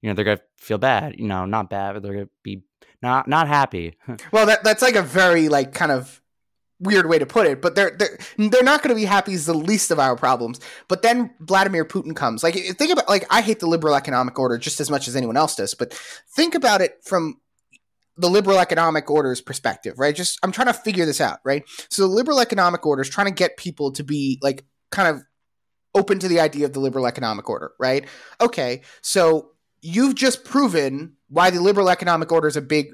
you know, they're gonna feel bad. You know, not bad, but they're gonna be not not happy. well, that that's like a very like kind of weird way to put it, but they're they're they're not going to be happy is the least of our problems. But then Vladimir Putin comes. Like think about like I hate the liberal economic order just as much as anyone else does, but think about it from the liberal economic order's perspective, right? Just I'm trying to figure this out, right? So the liberal economic order is trying to get people to be like kind of open to the idea of the liberal economic order, right? Okay, so you've just proven why the liberal economic order is a big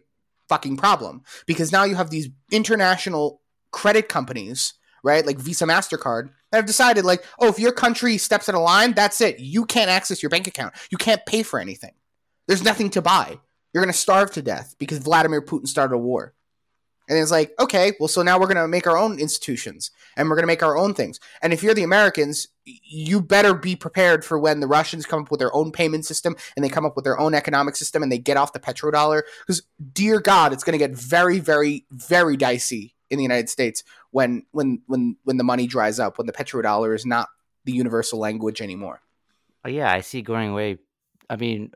fucking problem because now you have these international credit companies right like visa mastercard that have decided like oh if your country steps in a line that's it. You can't access your bank account. You can't pay for anything. There's nothing to buy. You're going to starve to death because vladimir putin started a war. And it's like, okay, well, so now we're going to make our own institutions and we're going to make our own things. And if you're the Americans, you better be prepared for when the Russians come up with their own payment system and they come up with their own economic system and they get off the petrodollar. Because, dear God, it's going to get very, very, very dicey in the United States when when when when the money dries up, when the petrodollar is not the universal language anymore. Oh, yeah, I see going away. I mean,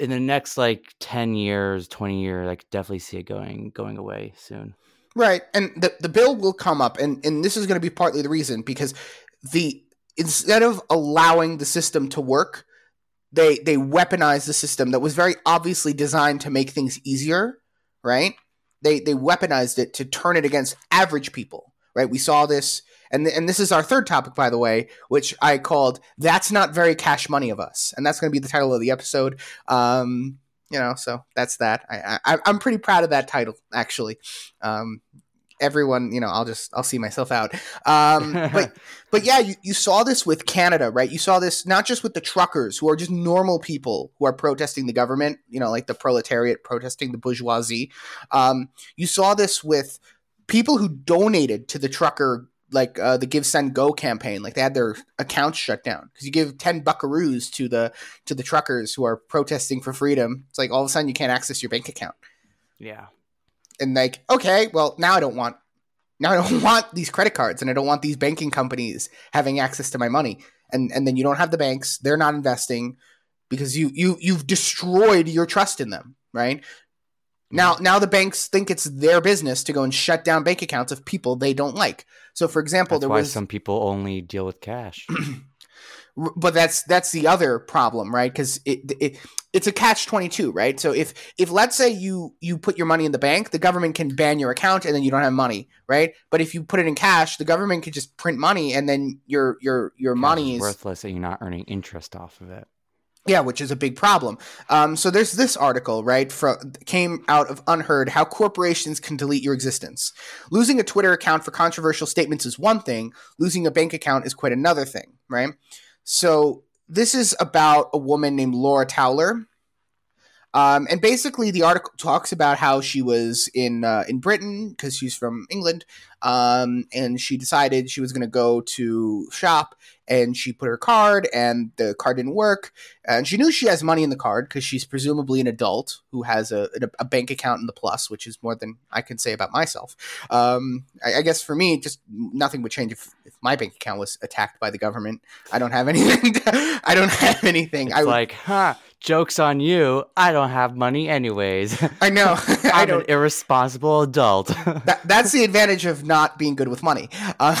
in the next like 10 years 20 years i could definitely see it going going away soon right and the, the bill will come up and, and this is going to be partly the reason because the instead of allowing the system to work they they weaponize the system that was very obviously designed to make things easier right they they weaponized it to turn it against average people right we saw this and and this is our third topic, by the way, which I called "That's Not Very Cash Money of Us," and that's going to be the title of the episode. Um, you know, so that's that. I, I I'm pretty proud of that title, actually. Um, everyone, you know, I'll just I'll see myself out. Um, but but yeah, you, you saw this with Canada, right? You saw this not just with the truckers who are just normal people who are protesting the government, you know, like the proletariat protesting the bourgeoisie. Um, you saw this with people who donated to the trucker like uh, the Give Send Go campaign. Like they had their accounts shut down because you give ten buckaroos to the to the truckers who are protesting for freedom. It's like all of a sudden you can't access your bank account. Yeah, and like okay, well now I don't want now I don't want these credit cards and I don't want these banking companies having access to my money. And and then you don't have the banks; they're not investing because you you you've destroyed your trust in them, right? Now, now the banks think it's their business to go and shut down bank accounts of people they don't like. So, for example, that's there why was some people only deal with cash. but that's that's the other problem, right? Because it, it it's a catch twenty two, right? So if if let's say you you put your money in the bank, the government can ban your account and then you don't have money, right? But if you put it in cash, the government could just print money and then your your your money is worthless and you're not earning interest off of it. Yeah, which is a big problem. Um, so there's this article, right, from, came out of UnHerd How Corporations Can Delete Your Existence. Losing a Twitter account for controversial statements is one thing, losing a bank account is quite another thing, right? So this is about a woman named Laura Towler. Um, and basically, the article talks about how she was in uh, in Britain because she's from England, um, and she decided she was going to go to shop, and she put her card, and the card didn't work, and she knew she has money in the card because she's presumably an adult who has a, a, bank account in the plus, which is more than I can say about myself. Um, I, I, guess for me, just nothing would change if, if, my bank account was attacked by the government. I don't have anything. I don't have anything. It's I, like, huh? Joke's on you. I don't have money anyways. I know. I I'm don't. an irresponsible adult. that, that's the advantage of not being good with money. Uh,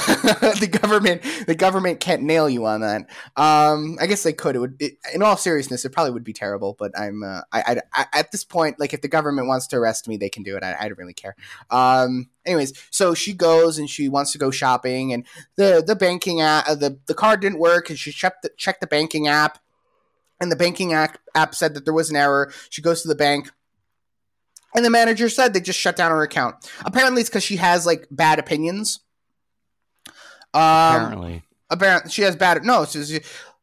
the government, the government can't nail you on that. Um, I guess they could. It would, it, in all seriousness, it probably would be terrible. But I'm, uh, I, I, I, at this point, like if the government wants to arrest me, they can do it. I, I don't really care. Um, anyways, so she goes and she wants to go shopping, and the the banking app, uh, the the card didn't work, and she checked the, checked the banking app, and the banking app app said that there was an error. She goes to the bank. And the manager said they just shut down her account. Apparently, it's because she has like bad opinions. Um, Apparently. apparently, she has bad. No, she's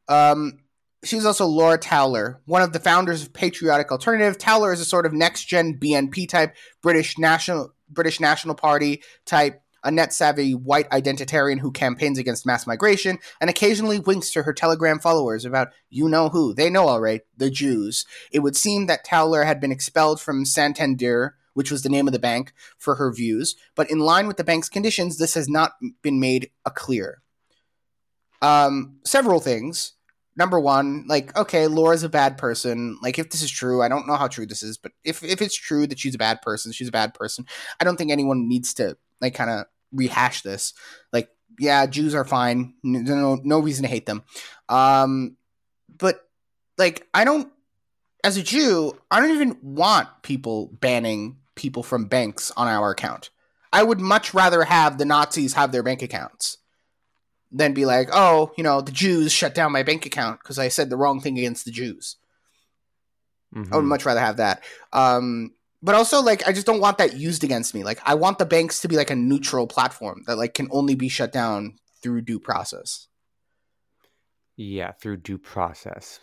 um, she's also Laura Towler, one of the founders of Patriotic Alternative. Towler is a sort of next gen BNP type British national British National Party type, a net savvy white identitarian who campaigns against mass migration and occasionally winks to her Telegram followers about you know who. They know all right, the Jews. It would seem that Towler had been expelled from Santander, which was the name of the bank, for her views, but in line with the bank's conditions, this has not been made a clear. Um, several things. Number one, like, okay, Laura's a bad person. Like, if this is true, I don't know how true this is, but if, if it's true that she's a bad person, she's a bad person. I don't think anyone needs to, like, kind of rehash this. Like, yeah, Jews are fine. No, no reason to hate them. Um, but, like, I don't, as a Jew, I don't even want people banning people from banks on our account. I would much rather have the Nazis have their bank accounts than be like, oh, you know, the Jews shut down my bank account because I said the wrong thing against the Jews. Mhm. I would much rather have that. Um, but also, like, I just don't want that used against me. Like, I want the banks to be like a neutral platform that like can only be shut down through due process. Yeah, through due process.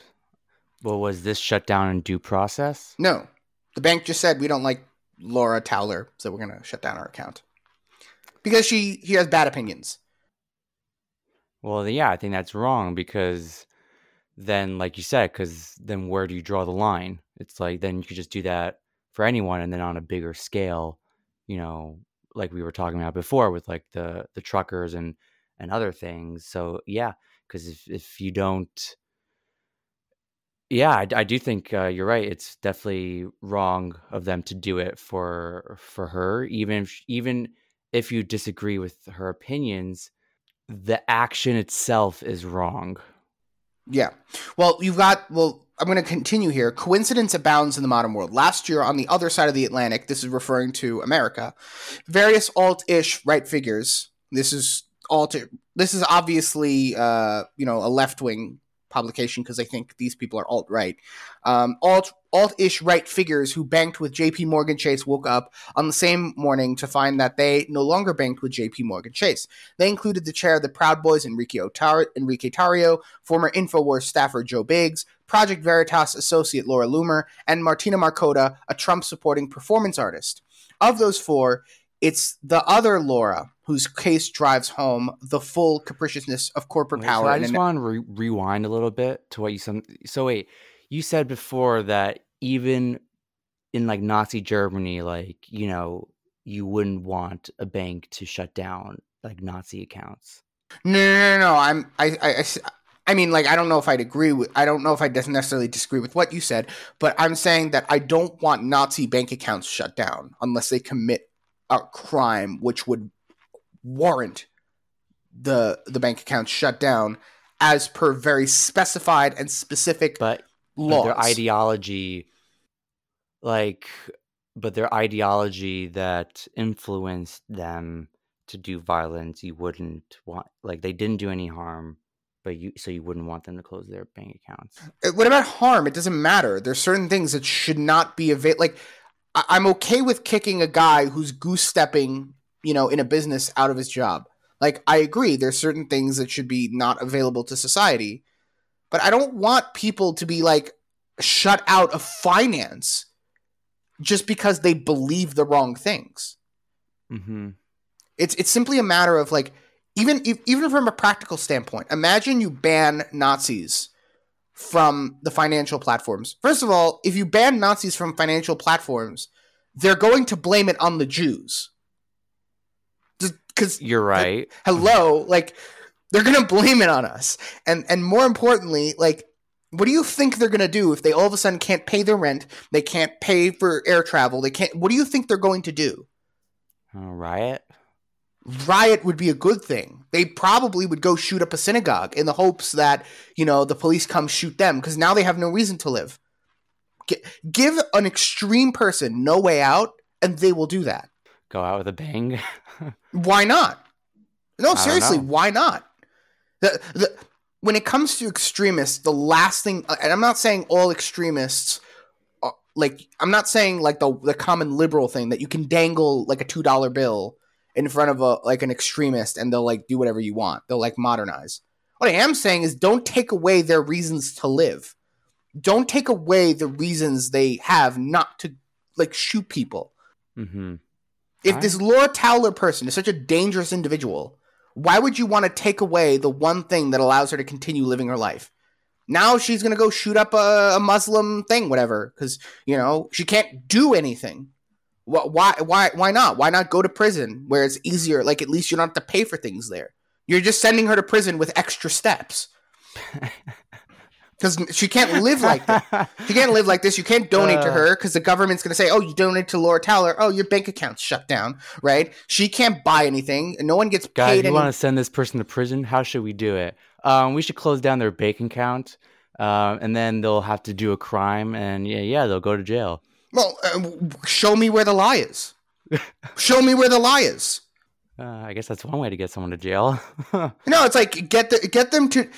Well, was this shut down in due process? No, the bank just said we don't like Laura Towler, so we're gonna shut down our account because she she has bad opinions. Well, yeah, I think that's wrong because then, like you said, because then where do you draw the line? It's like then you could just do that for anyone, and then on a bigger scale, you know, like we were talking about before with like the the truckers and and other things. So yeah, because if if you don't, yeah, I, I do think uh, you're right. It's definitely wrong of them to do it for for her, even if even if you disagree with her opinions the action itself is wrong. Yeah. Well, you've got, well, I'm going to continue here. Coincidence abounds in the modern world. Last year, on the other side of the Atlantic, this is referring to America, various alt ish right figures, this is alt, this is obviously, uh, you know, a left wing publication because I think these people are alt right. Um, alt alt-ish right figures who banked with J.P. Morgan Chase woke up on the same morning to find that they no longer banked with J.P. Morgan Chase. They included the chair of the Proud Boys, Enrique, Otar- Enrique Tarrio, former Infowars staffer Joe Biggs, Project Veritas associate Laura Loomer, and Martina Markota, a Trump-supporting performance artist. Of those four, it's the other Laura whose case drives home the full capriciousness of corporate Wait, power. So I just an- want to re- rewind a little bit to what you some. So wait, you said before that even in like Nazi Germany, like you know, you wouldn't want a bank to shut down like Nazi accounts. No, no, no, no. I'm, I, I, I I mean, like, I don't know if I'd agree with, I don't know if I necessarily disagree with what you said, but I'm saying that I don't want Nazi bank accounts shut down unless they commit a crime which would warrant the the bank accounts shut down as per very specified and specific but laws. their ideology, like, but their ideology that influenced them to do violence, you wouldn't want. Like, they didn't do any harm, but you so you wouldn't want them to close their bank accounts. Uh, What about harm? It doesn't matter. There's certain things that should not be available. Like, I- I'm okay with kicking a guy who's goose stepping, you know, in a business out of his job. Like, I agree. There's certain things that should be not available to society, but I don't want people to be like shut out of finance just because they believe the wrong things. Mm-hmm. It's it's simply a matter of like even if, even from a practical standpoint. Imagine you ban Nazis from the financial platforms. First of all, if you ban Nazis from financial platforms, they're going to blame it on the Jews. Because You're right. hello, like they're gonna blame it on us, and and more importantly, like What do you think they're going to do if they all of a sudden can't pay their rent? They can't pay for air travel. They can't. What do you think they're going to do? Uh, riot. Riot would be a good thing. They probably would go shoot up a synagogue in the hopes that you know the police come shoot them because now they have no reason to live. G- give an extreme person no way out, and they will do that. Go out with a bang. Why not? No, don't seriously, why not? The, the, when it comes to extremists, the last thing, and I'm not saying all extremists, are, like I'm not saying like the the common liberal thing that you can dangle like a two dollar bill in front of a like an extremist and they'll like do whatever you want. They'll like modernize. What I am saying is don't take away their reasons to live. Don't take away the reasons they have not to like shoot people. hmm If this Laura Towler person is such a dangerous individual, why would you want to take away the one thing that allows her to continue living her life? Now she's gonna go shoot up a, a Muslim thing, whatever, because you know she can't do anything. Why? Why? Why not? Why not go to prison where it's easier? Like at least you don't have to pay for things there. You're just sending her to prison with extra steps because she can't live like that. She can't live like this. You can't donate to Uh. her because the government's going to say, "Oh, you donated to Laura Towler. Oh, your bank account's shut down." Right? She can't buy anything. and No one gets Guys, paid. you Any- want to send this person to prison? How should we do it? Um, we should close down their bank account, uh, and then they'll have to do a crime, and yeah, yeah, they'll go to jail. well, uh, show me where the lie is. show me where the lie is. Uh, I guess that's one way to get someone to jail. No, it's like get the, get them to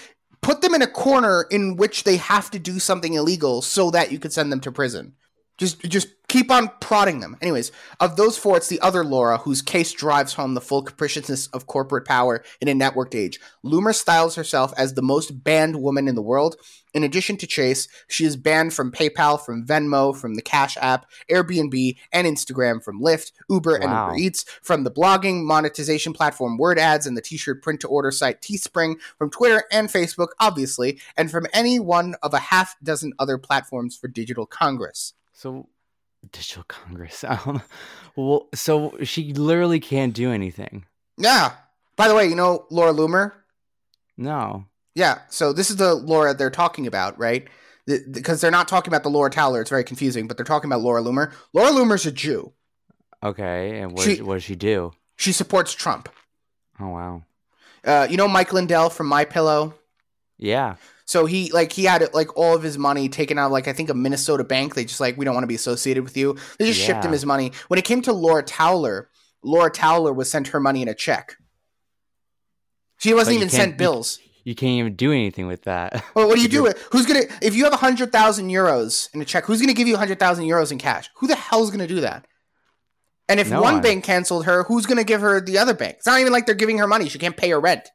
put them in a corner in which they have to do something illegal so that you could send them to prison. Just just keep on prodding them. Anyways, of those four, it's the other Laura whose case drives home the full capriciousness of corporate power in a networked age. Loomer styles herself as the most banned woman in the world. In addition to Chase, she is banned from PayPal, from Venmo, from the Cash App, Airbnb, and Instagram, from Lyft, Uber, and Wow. Uber Eats, from the blogging monetization platform Word Ads and the t-shirt print to order site Teespring, from Twitter and Facebook, obviously, and from any one of a half dozen other platforms for digital congress. So, digital congress. Um, well, so she literally can't do anything. Yeah. By the way, you know Laura Loomer? No. Yeah. So this is the Laura they're talking about, right? Because they're not talking about the Laura Towler. It's very confusing, but they're talking about Laura Loomer. Laura Loomer's a Jew. Okay, and what, She- does- what does she do? She supports Trump. Oh wow. Uh, you know Mike Lindell from My Pillow. Yeah. So he like he had like all of his money taken out of like I think a Minnesota bank. They just like we don't want to be associated with you. They just shipped him his money. When it came to Laura Towler, Laura Towler was sent her money in a check. She wasn't even sent bills. You can't even do anything with that. Well, what do you do? with Who's gonna if you have a hundred thousand euros in a check? Who's gonna give you a hundred thousand euros in cash? Who the hell's gonna do that? And if No one one. bank canceled her, who's gonna give her the other bank? It's not even like they're giving her money. She can't pay her rent.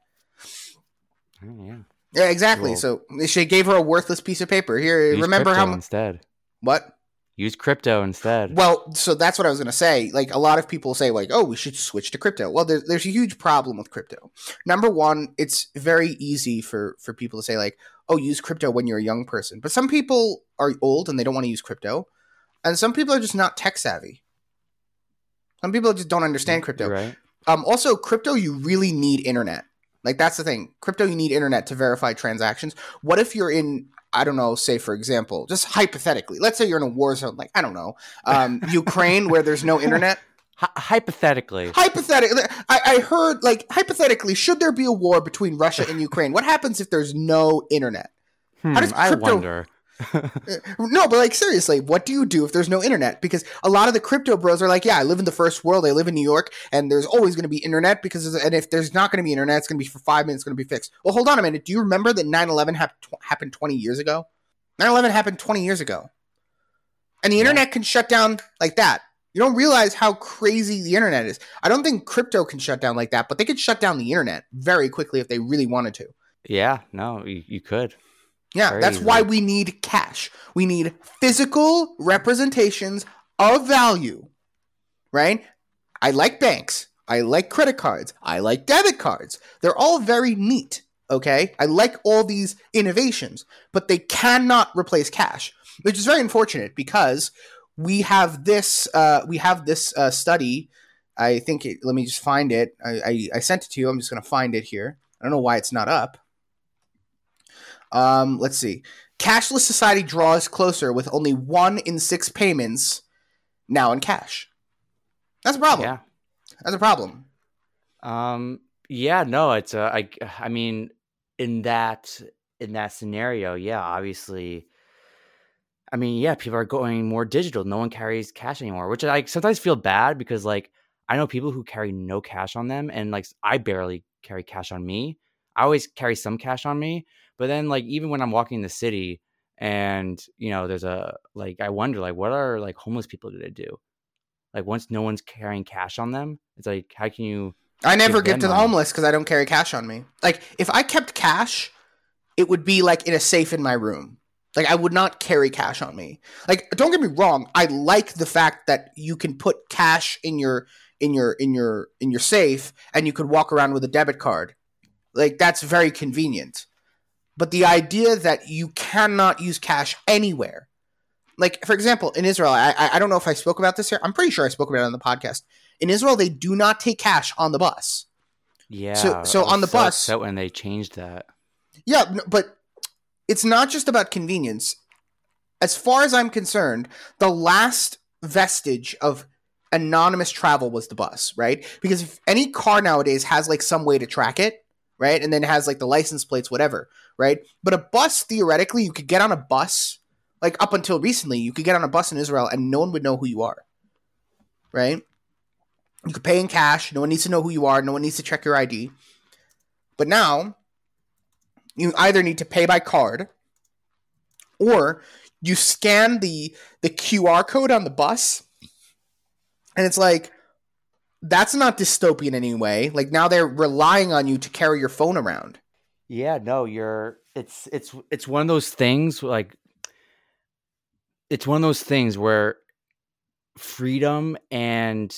Oh, yeah. Yeah, exactly. Well- so she gave her a worthless piece of paper. Here, remember how instead. what? Use crypto instead. Well, so that's what I was going to say. Like a lot of people say, like, oh, we should switch to crypto. Well, there's there's a huge problem with crypto. Number one, it's very easy for for people to say, like, oh, use crypto when you're a young person. But some people are old and they don't want to use crypto, and some people are just not tech savvy. Some people just don't understand crypto. Right. Um, also, crypto, you really need internet. Like that's the thing. Crypto, you need internet to verify transactions. What if you're in, I don't know, say for example, just hypothetically, let's say you're in a war zone, like I don't know, um, Ukraine, where there's no internet. Hy- hypothetically, Hypothetically, I, I heard like hypothetically, should there be a war between Russia and Ukraine? What happens if there's no internet? hmm, does I crypto- wonder. No, but like seriously, what do you do if there's no internet? Because a lot of the crypto bros are like, yeah, I live in the first world. I live in New York, and there's always going to be internet because, and if there's not going to be internet, it's going to be for five minutes, going to be fixed. Well, hold on a minute. Do you remember that 9/11 hap- tw- happened 20 years ago? 9/11 happened 20 years ago, and the Yeah. internet can shut down like that. You don't realize how crazy the internet is. I don't think crypto can shut down like that, but they could shut down the internet very quickly if they really wanted to. Yeah, no, you, you could. Yeah, Very that's why we need cash. We need physical representations of value, right? I like banks. I like credit cards. I like debit cards. They're all very neat, okay? I like all these innovations, but they cannot replace cash, which is very unfortunate because we have this uh, we have this uh, study. I think it, let me just find it. I, I, I sent it to you. I'm just going to find it here. I don't know why it's not up. Um, let's see. Cashless society draws closer with only one in six payments now in cash. That's a problem. Yeah. That's a problem. Um. Yeah. No. It's. Uh, I. I mean, in that in that scenario, yeah. Obviously. I mean, yeah. People are going more digital. No one carries cash anymore, which I sometimes feel bad because, like, I know people who carry no cash on them, and like, I barely carry cash on me. I always carry some cash on me, but then like even when I'm walking in the city and you know there's a like I wonder like what are like homeless people gonna do? Like once no one's carrying cash on them, it's like how can you I never Give get to the money. homeless because I don't carry cash on me. Like if I kept cash, it would be like in a safe in my room. Like I would not carry cash on me. Like don't get me wrong, I like the fact that you can put cash in your in your in your in your safe and you could walk around with a debit card. Like that's very convenient. But the idea that you cannot use cash anywhere. Like for example, in Israel, I I don't know if I spoke about this here. I'm pretty sure I spoke about it on the podcast. In Israel, they do not take cash on the bus. yeah so I on the bus- upset when they changed that. Yeah, but it's not just about convenience. As far as I'm concerned, the last vestige of anonymous travel was the bus, right? Because if any car nowadays has like some way to track it, right? And then has like the license plates, whatever, right? But a bus, theoretically, you could get on a bus, like up until recently, you could get on a bus in Israel and no one would know who you are, right? You could pay in cash. No one needs to know who you are. No one needs to check your ID. But now, you either need to pay by card or you scan the the QR code on the bus and it's like that's not dystopian in any way. Like now they're relying on you to carry your phone around. Yeah, no, you're it's it's it's one of those things like it's one of those things where freedom and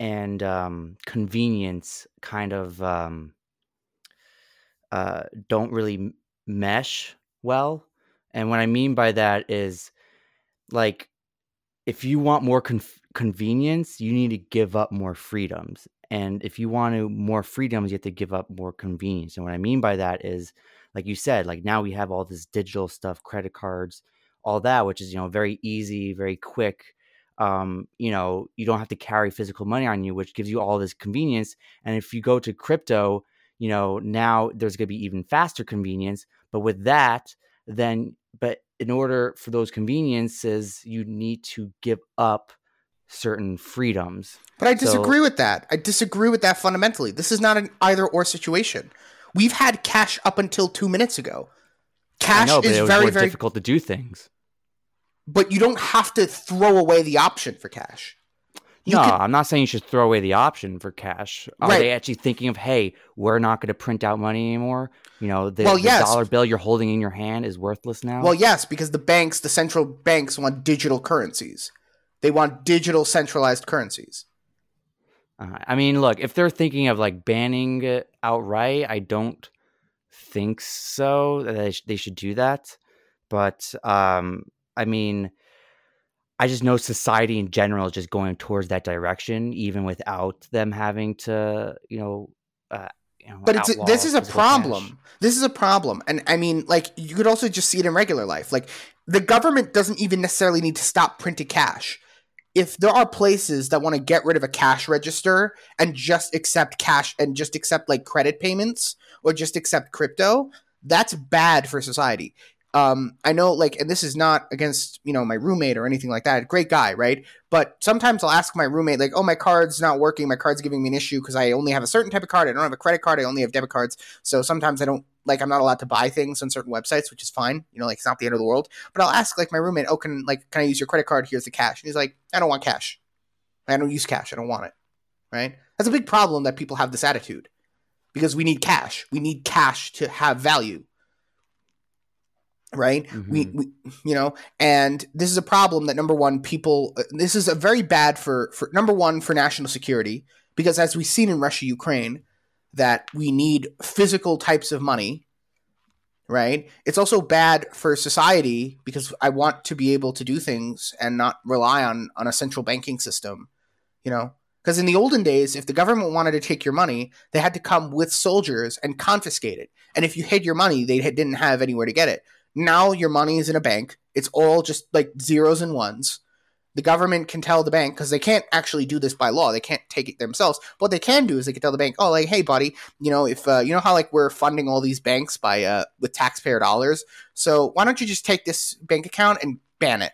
and um convenience kind of um uh don't really mesh well. And what I mean by that is like if you want more conf- convenience, you need to give up more freedoms. And if you want to more freedoms, you have to give up more convenience. And what I mean by that is, like you said, like now we have all this digital stuff, credit cards, all that, which is you know very easy, very quick. Um, you know, you don't have to carry physical money on you, which gives you all this convenience. And if you go to crypto, you know, now there's going to be even faster convenience. But with that, then, but in order for those conveniences, you need to give up certain freedoms. But I So- disagree with that. I disagree with that fundamentally. This is not an either or situation. We've had cash up until 2 minutes ago. Cash know, but is very very difficult to do things. but you don't have to throw away the option for cash. You no, could- I'm not saying you should throw away the option for cash. Are Right. they actually thinking of, hey, we're not going to print out money anymore? You know, the, Well, the yes. dollar bill you're holding in your hand is worthless now. Well, yes, because the banks, the central banks want digital currencies. They want digital centralized currencies. Uh, I mean, look, if they're thinking of like banning it outright, I don't think so. That they, sh- they should do that. But um, I mean, I just know society in general is just going towards that direction, even without them having to, you know, uh, you know But it's this is a physical cash. problem. This is a problem. And I mean, like you could also just see it in regular life. Like the government doesn't even necessarily need to stop printing cash. If there are places that want to get rid of a cash register and just accept cash and just accept like credit payments or just accept crypto, that's bad for society. Um, I know, like, and this is not against you know my roommate or anything like that. Great guy, right? But sometimes I'll ask my roommate, like, "Oh, my card's not working. My card's giving me an issue because I only have a certain type of card. I don't have a credit card. I only have debit cards. So sometimes I don't like. I'm not allowed to buy things on certain websites, which is fine. You know, like it's not the end of the world. But I'll ask like my roommate, "Oh, can like can I use your credit card? Here's the cash." And he's like, "I don't want cash. I don't use cash. I don't want it." Right? That's a big problem that people have this attitude because we need cash. We need cash to have value right we, we you know and this is a problem that number one people uh, this is a very bad for for number one for national security because as we've seen in russia ukraine that we need physical types of money right it's also bad for society because i want to be able to do things and not rely on on a central banking system you know because in the olden days if the government wanted to take your money they had to come with soldiers and confiscate it and if you hid your money they didn't have anywhere to get it Now your money is in a bank. It's all just like zeros and ones. The government can tell the bank because they can't actually do this by law. They can't take it themselves. What they can do is they can tell the bank, "Oh, like, hey, buddy, you know, if uh, you know how like we're funding all these banks by uh, with taxpayer dollars, so why don't you just take this bank account and ban it?"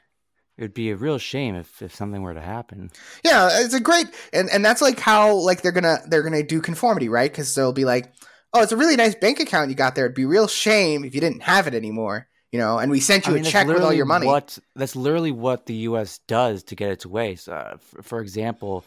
It would be a real shame if, if something were to happen. Yeah, it's a great and and that's like how like they're gonna they're gonna do conformity, right? Because they'll be like, "Oh, it's a really nice bank account you got there. It'd be a real shame if you didn't have it anymore." You know, and we sent you I mean, a check with all your money. What that's literally what the U.S. does to get its way. So, uh, for, for, example,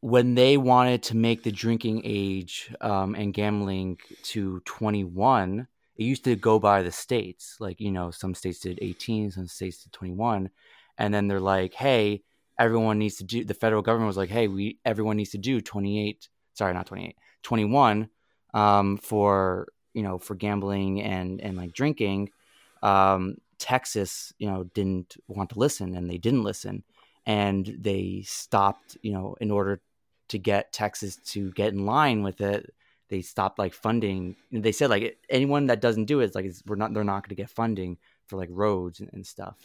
when they wanted to make the drinking age um, and gambling to 21, it used to go by the states. Like you know, some states did 18, some states did 21, and then they're like, "Hey, everyone needs to do." The federal government was like, "Hey, we everyone needs to do 28. Sorry, not 28, 21 um, for you know for gambling and and like drinking um, texas you know didn't want to listen and they didn't listen and they stopped you know in order to get texas to get in line with it they stopped like funding they said like anyone that doesn't do it is like we're not they're not going to get funding for like roads and, and stuff.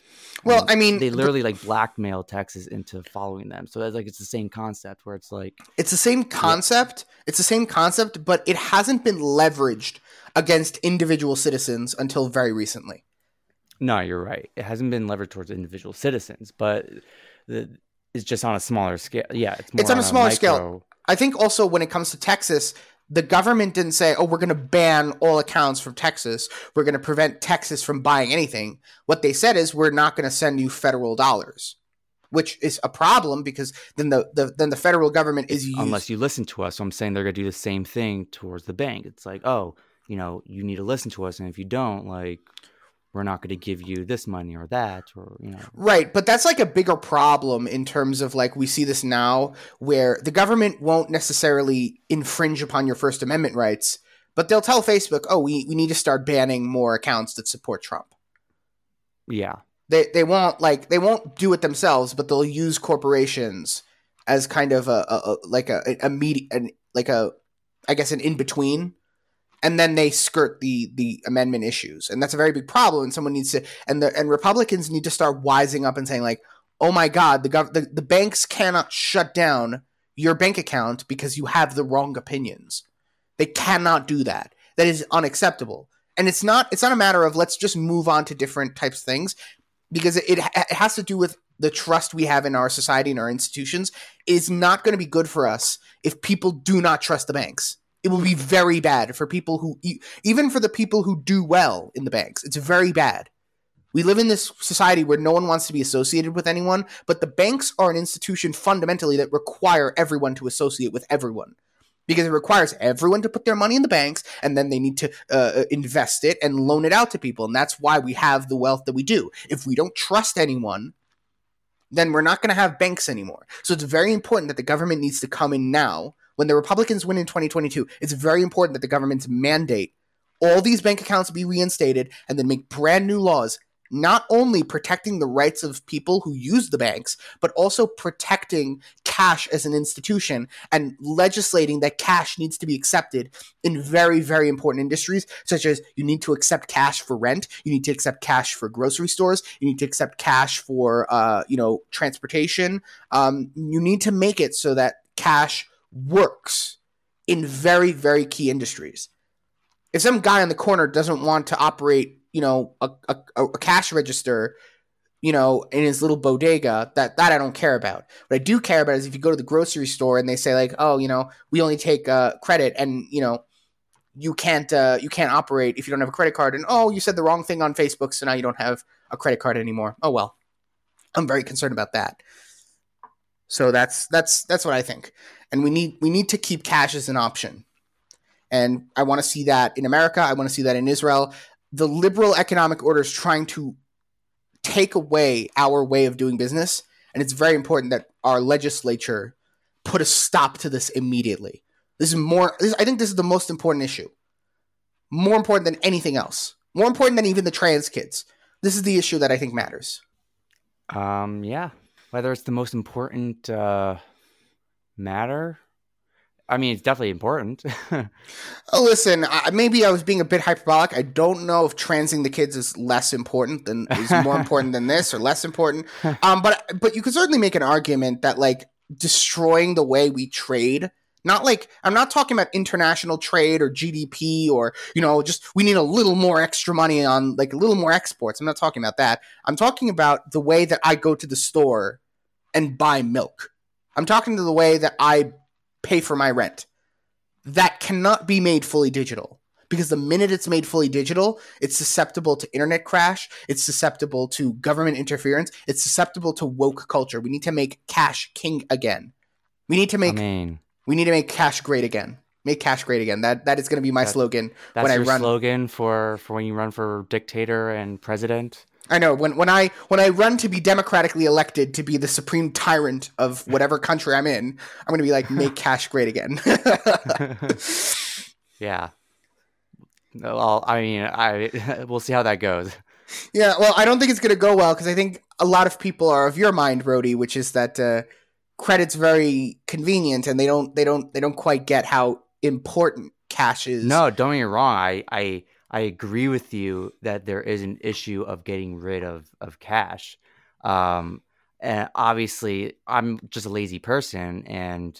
Well, I mean, they literally like blackmail Texas into following them. So it's like it's the same concept where it's like it's the same concept. Yeah. It's the same concept, but it hasn't been leveraged against individual citizens until very recently. No, you're right. It hasn't been leveraged towards individual citizens, but the, it's just on a smaller scale. Yeah, it's, it's on, on, a smaller micro... scale. I think also when it comes to Texas, the government didn't say, "Oh, we're going to ban all accounts from Texas. We're going to prevent Texas from buying anything." What they said is, "We're not going to send you federal dollars." Which is a problem because then the, the then the federal government is used. unless you listen to us. So I'm saying they're going to do the same thing towards the bank. It's like, oh, you know, you need to listen to us, and if you don't, like, we're not going to give you this money or that or you know. Right but that's like a bigger problem in terms of like we see this now where the government won't necessarily infringe upon your first amendment rights but they'll tell facebook oh we, we need to start banning more accounts that support trump. Yeah. They they won't like they won't do it themselves but they'll use corporations as kind of a, a, a like a a, a an, like a i guess an in between and then they skirt the the amendment issues. And that's a very big problem and someone needs to and the and republicans need to start wising up and saying like oh my god the gov the, the banks cannot shut down your bank account because you have the wrong opinions. They cannot do that. That is unacceptable. And it's not it's not a matter of let's just move on to different types of things because it, it, it has to do with the trust we have in our society and our institutions is not going to be good for us if people do not trust the banks it will be very bad for people who even for the people who do well in the banks. It's very bad. We live in this society where no one wants to be associated with anyone but the banks are an institution fundamentally that require everyone to associate with everyone. Because it requires everyone to put their money in the banks and then they need to uh, uh invest it and loan it out to people and that's why we have the wealth that we do. If we don't trust anyone then we're not going to have banks anymore. So it's very important that the government needs to come in now when the Republicans win in 2022, it's very important that the government's mandate all these bank accounts be reinstated and then make brand new laws not only protecting the rights of people who use the banks, but also protecting cash as an institution and legislating that cash needs to be accepted in very, very important industries, such as you need to accept cash for rent, you need to accept cash for grocery stores, you need to accept cash for, uh, you know, transportation. Um, you need to make it so that cash works in very, very key industries. If some guy on the corner doesn't want to operate, you know, a, a, a cash register, you know, in his little bodega, that that I don't care about. What I do care about is if you go to the grocery store and they say like, oh, you know, we only take uh, credit, and you know, you can't uh, you can't operate if you don't have a credit card, and oh, you said the wrong thing on Facebook, so now you don't have a credit card anymore. Oh well, I'm very concerned about that. So that's that's that's what I think and we need we need to keep cash as an option. And I want to see that in America. I want to see that in Israel. The liberal economic order is trying to take away our way of doing business, and it's very important that our legislature put a stop to this immediately. This is more. This, I think this is the most important issue, more important than anything else, more important than even the trans kids. This is the issue that I think matters. Um. Yeah. Whether it's the most important. Uh matter. I mean, it's definitely important. oh, listen, uh, maybe I was being a bit hyperbolic. I don't know if transing the kids is less important than is more important than this or less important. Um, but but you could certainly make an argument that like destroying the way we trade. Not like I'm not talking about international trade or GDP or you know just we need a little more extra money on like a little more exports. I'm not talking about that. I'm talking about the way that I go to the store and buy milk. I'm talking to the way that I pay for my rent. That cannot be made fully digital because the minute it's made fully digital, it's susceptible to internet crash, it's susceptible to government interference, it's susceptible to woke culture. We need to make cash king again. We need to make I mean, we need to make cash great again. Make cash great again. That that is going to be my That- slogan that's when I your run. slogan for for when you run for dictator and president. I know when when I when I run to be democratically elected to be the supreme tyrant of whatever country I'm in, I'm going to be like make cash great again. yeah. Well, I mean, I we'll see how that goes. Yeah, well, I don't think it's going to go well because I think a lot of people are of your mind, Rody, which is that uh, credit's very convenient, and they don't they don't they don't quite get how important cash is. No, don't get me wrong. I I I agree with you that there is an issue of getting rid of of cash. Um, and obviously, I'm just a lazy person, and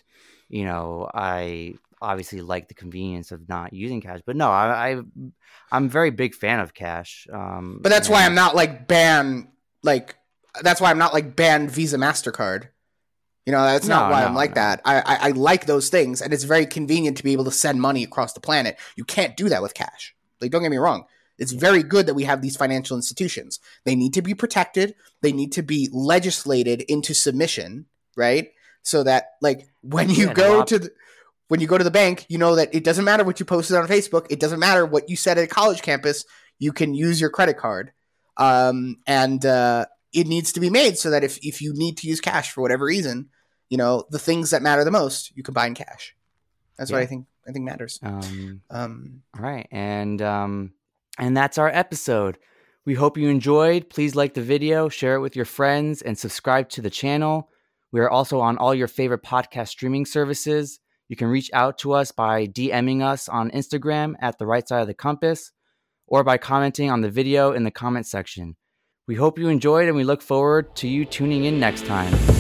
you know, I obviously like the convenience of not using cash. But no, I, I I'm a very big fan of cash. Um, but that's why I'm not like ban like that's why I'm not like banned Visa Mastercard. You know, that's not why no, I'm like no. that. I, I I like those things, and it's very convenient to be able to send money across the planet. You can't do that with cash. Like, don't get me wrong. It's very good that we have these financial institutions. They need to be protected. They need to be legislated into submission, right? So that, like, when you Yeah, go to the when you go to the bank, you know that it doesn't matter what you posted on Facebook. It doesn't matter what you said at a college campus. You can use your credit card, um, and uh, it needs to be made so that if if you need to use cash for whatever reason, you know the things that matter the most you can buy in cash. That's what I think. I think matters. Um, Um, All right, and um, and that's our episode. We hope you enjoyed. Please like the video, share it with your friends, and subscribe to the channel. We are also on all your favorite podcast streaming services. You can reach out to us by DMing us on Instagram at the right side of the compass, or by commenting on the video in the comment section. We hope you enjoyed, and we look forward to you tuning in next time.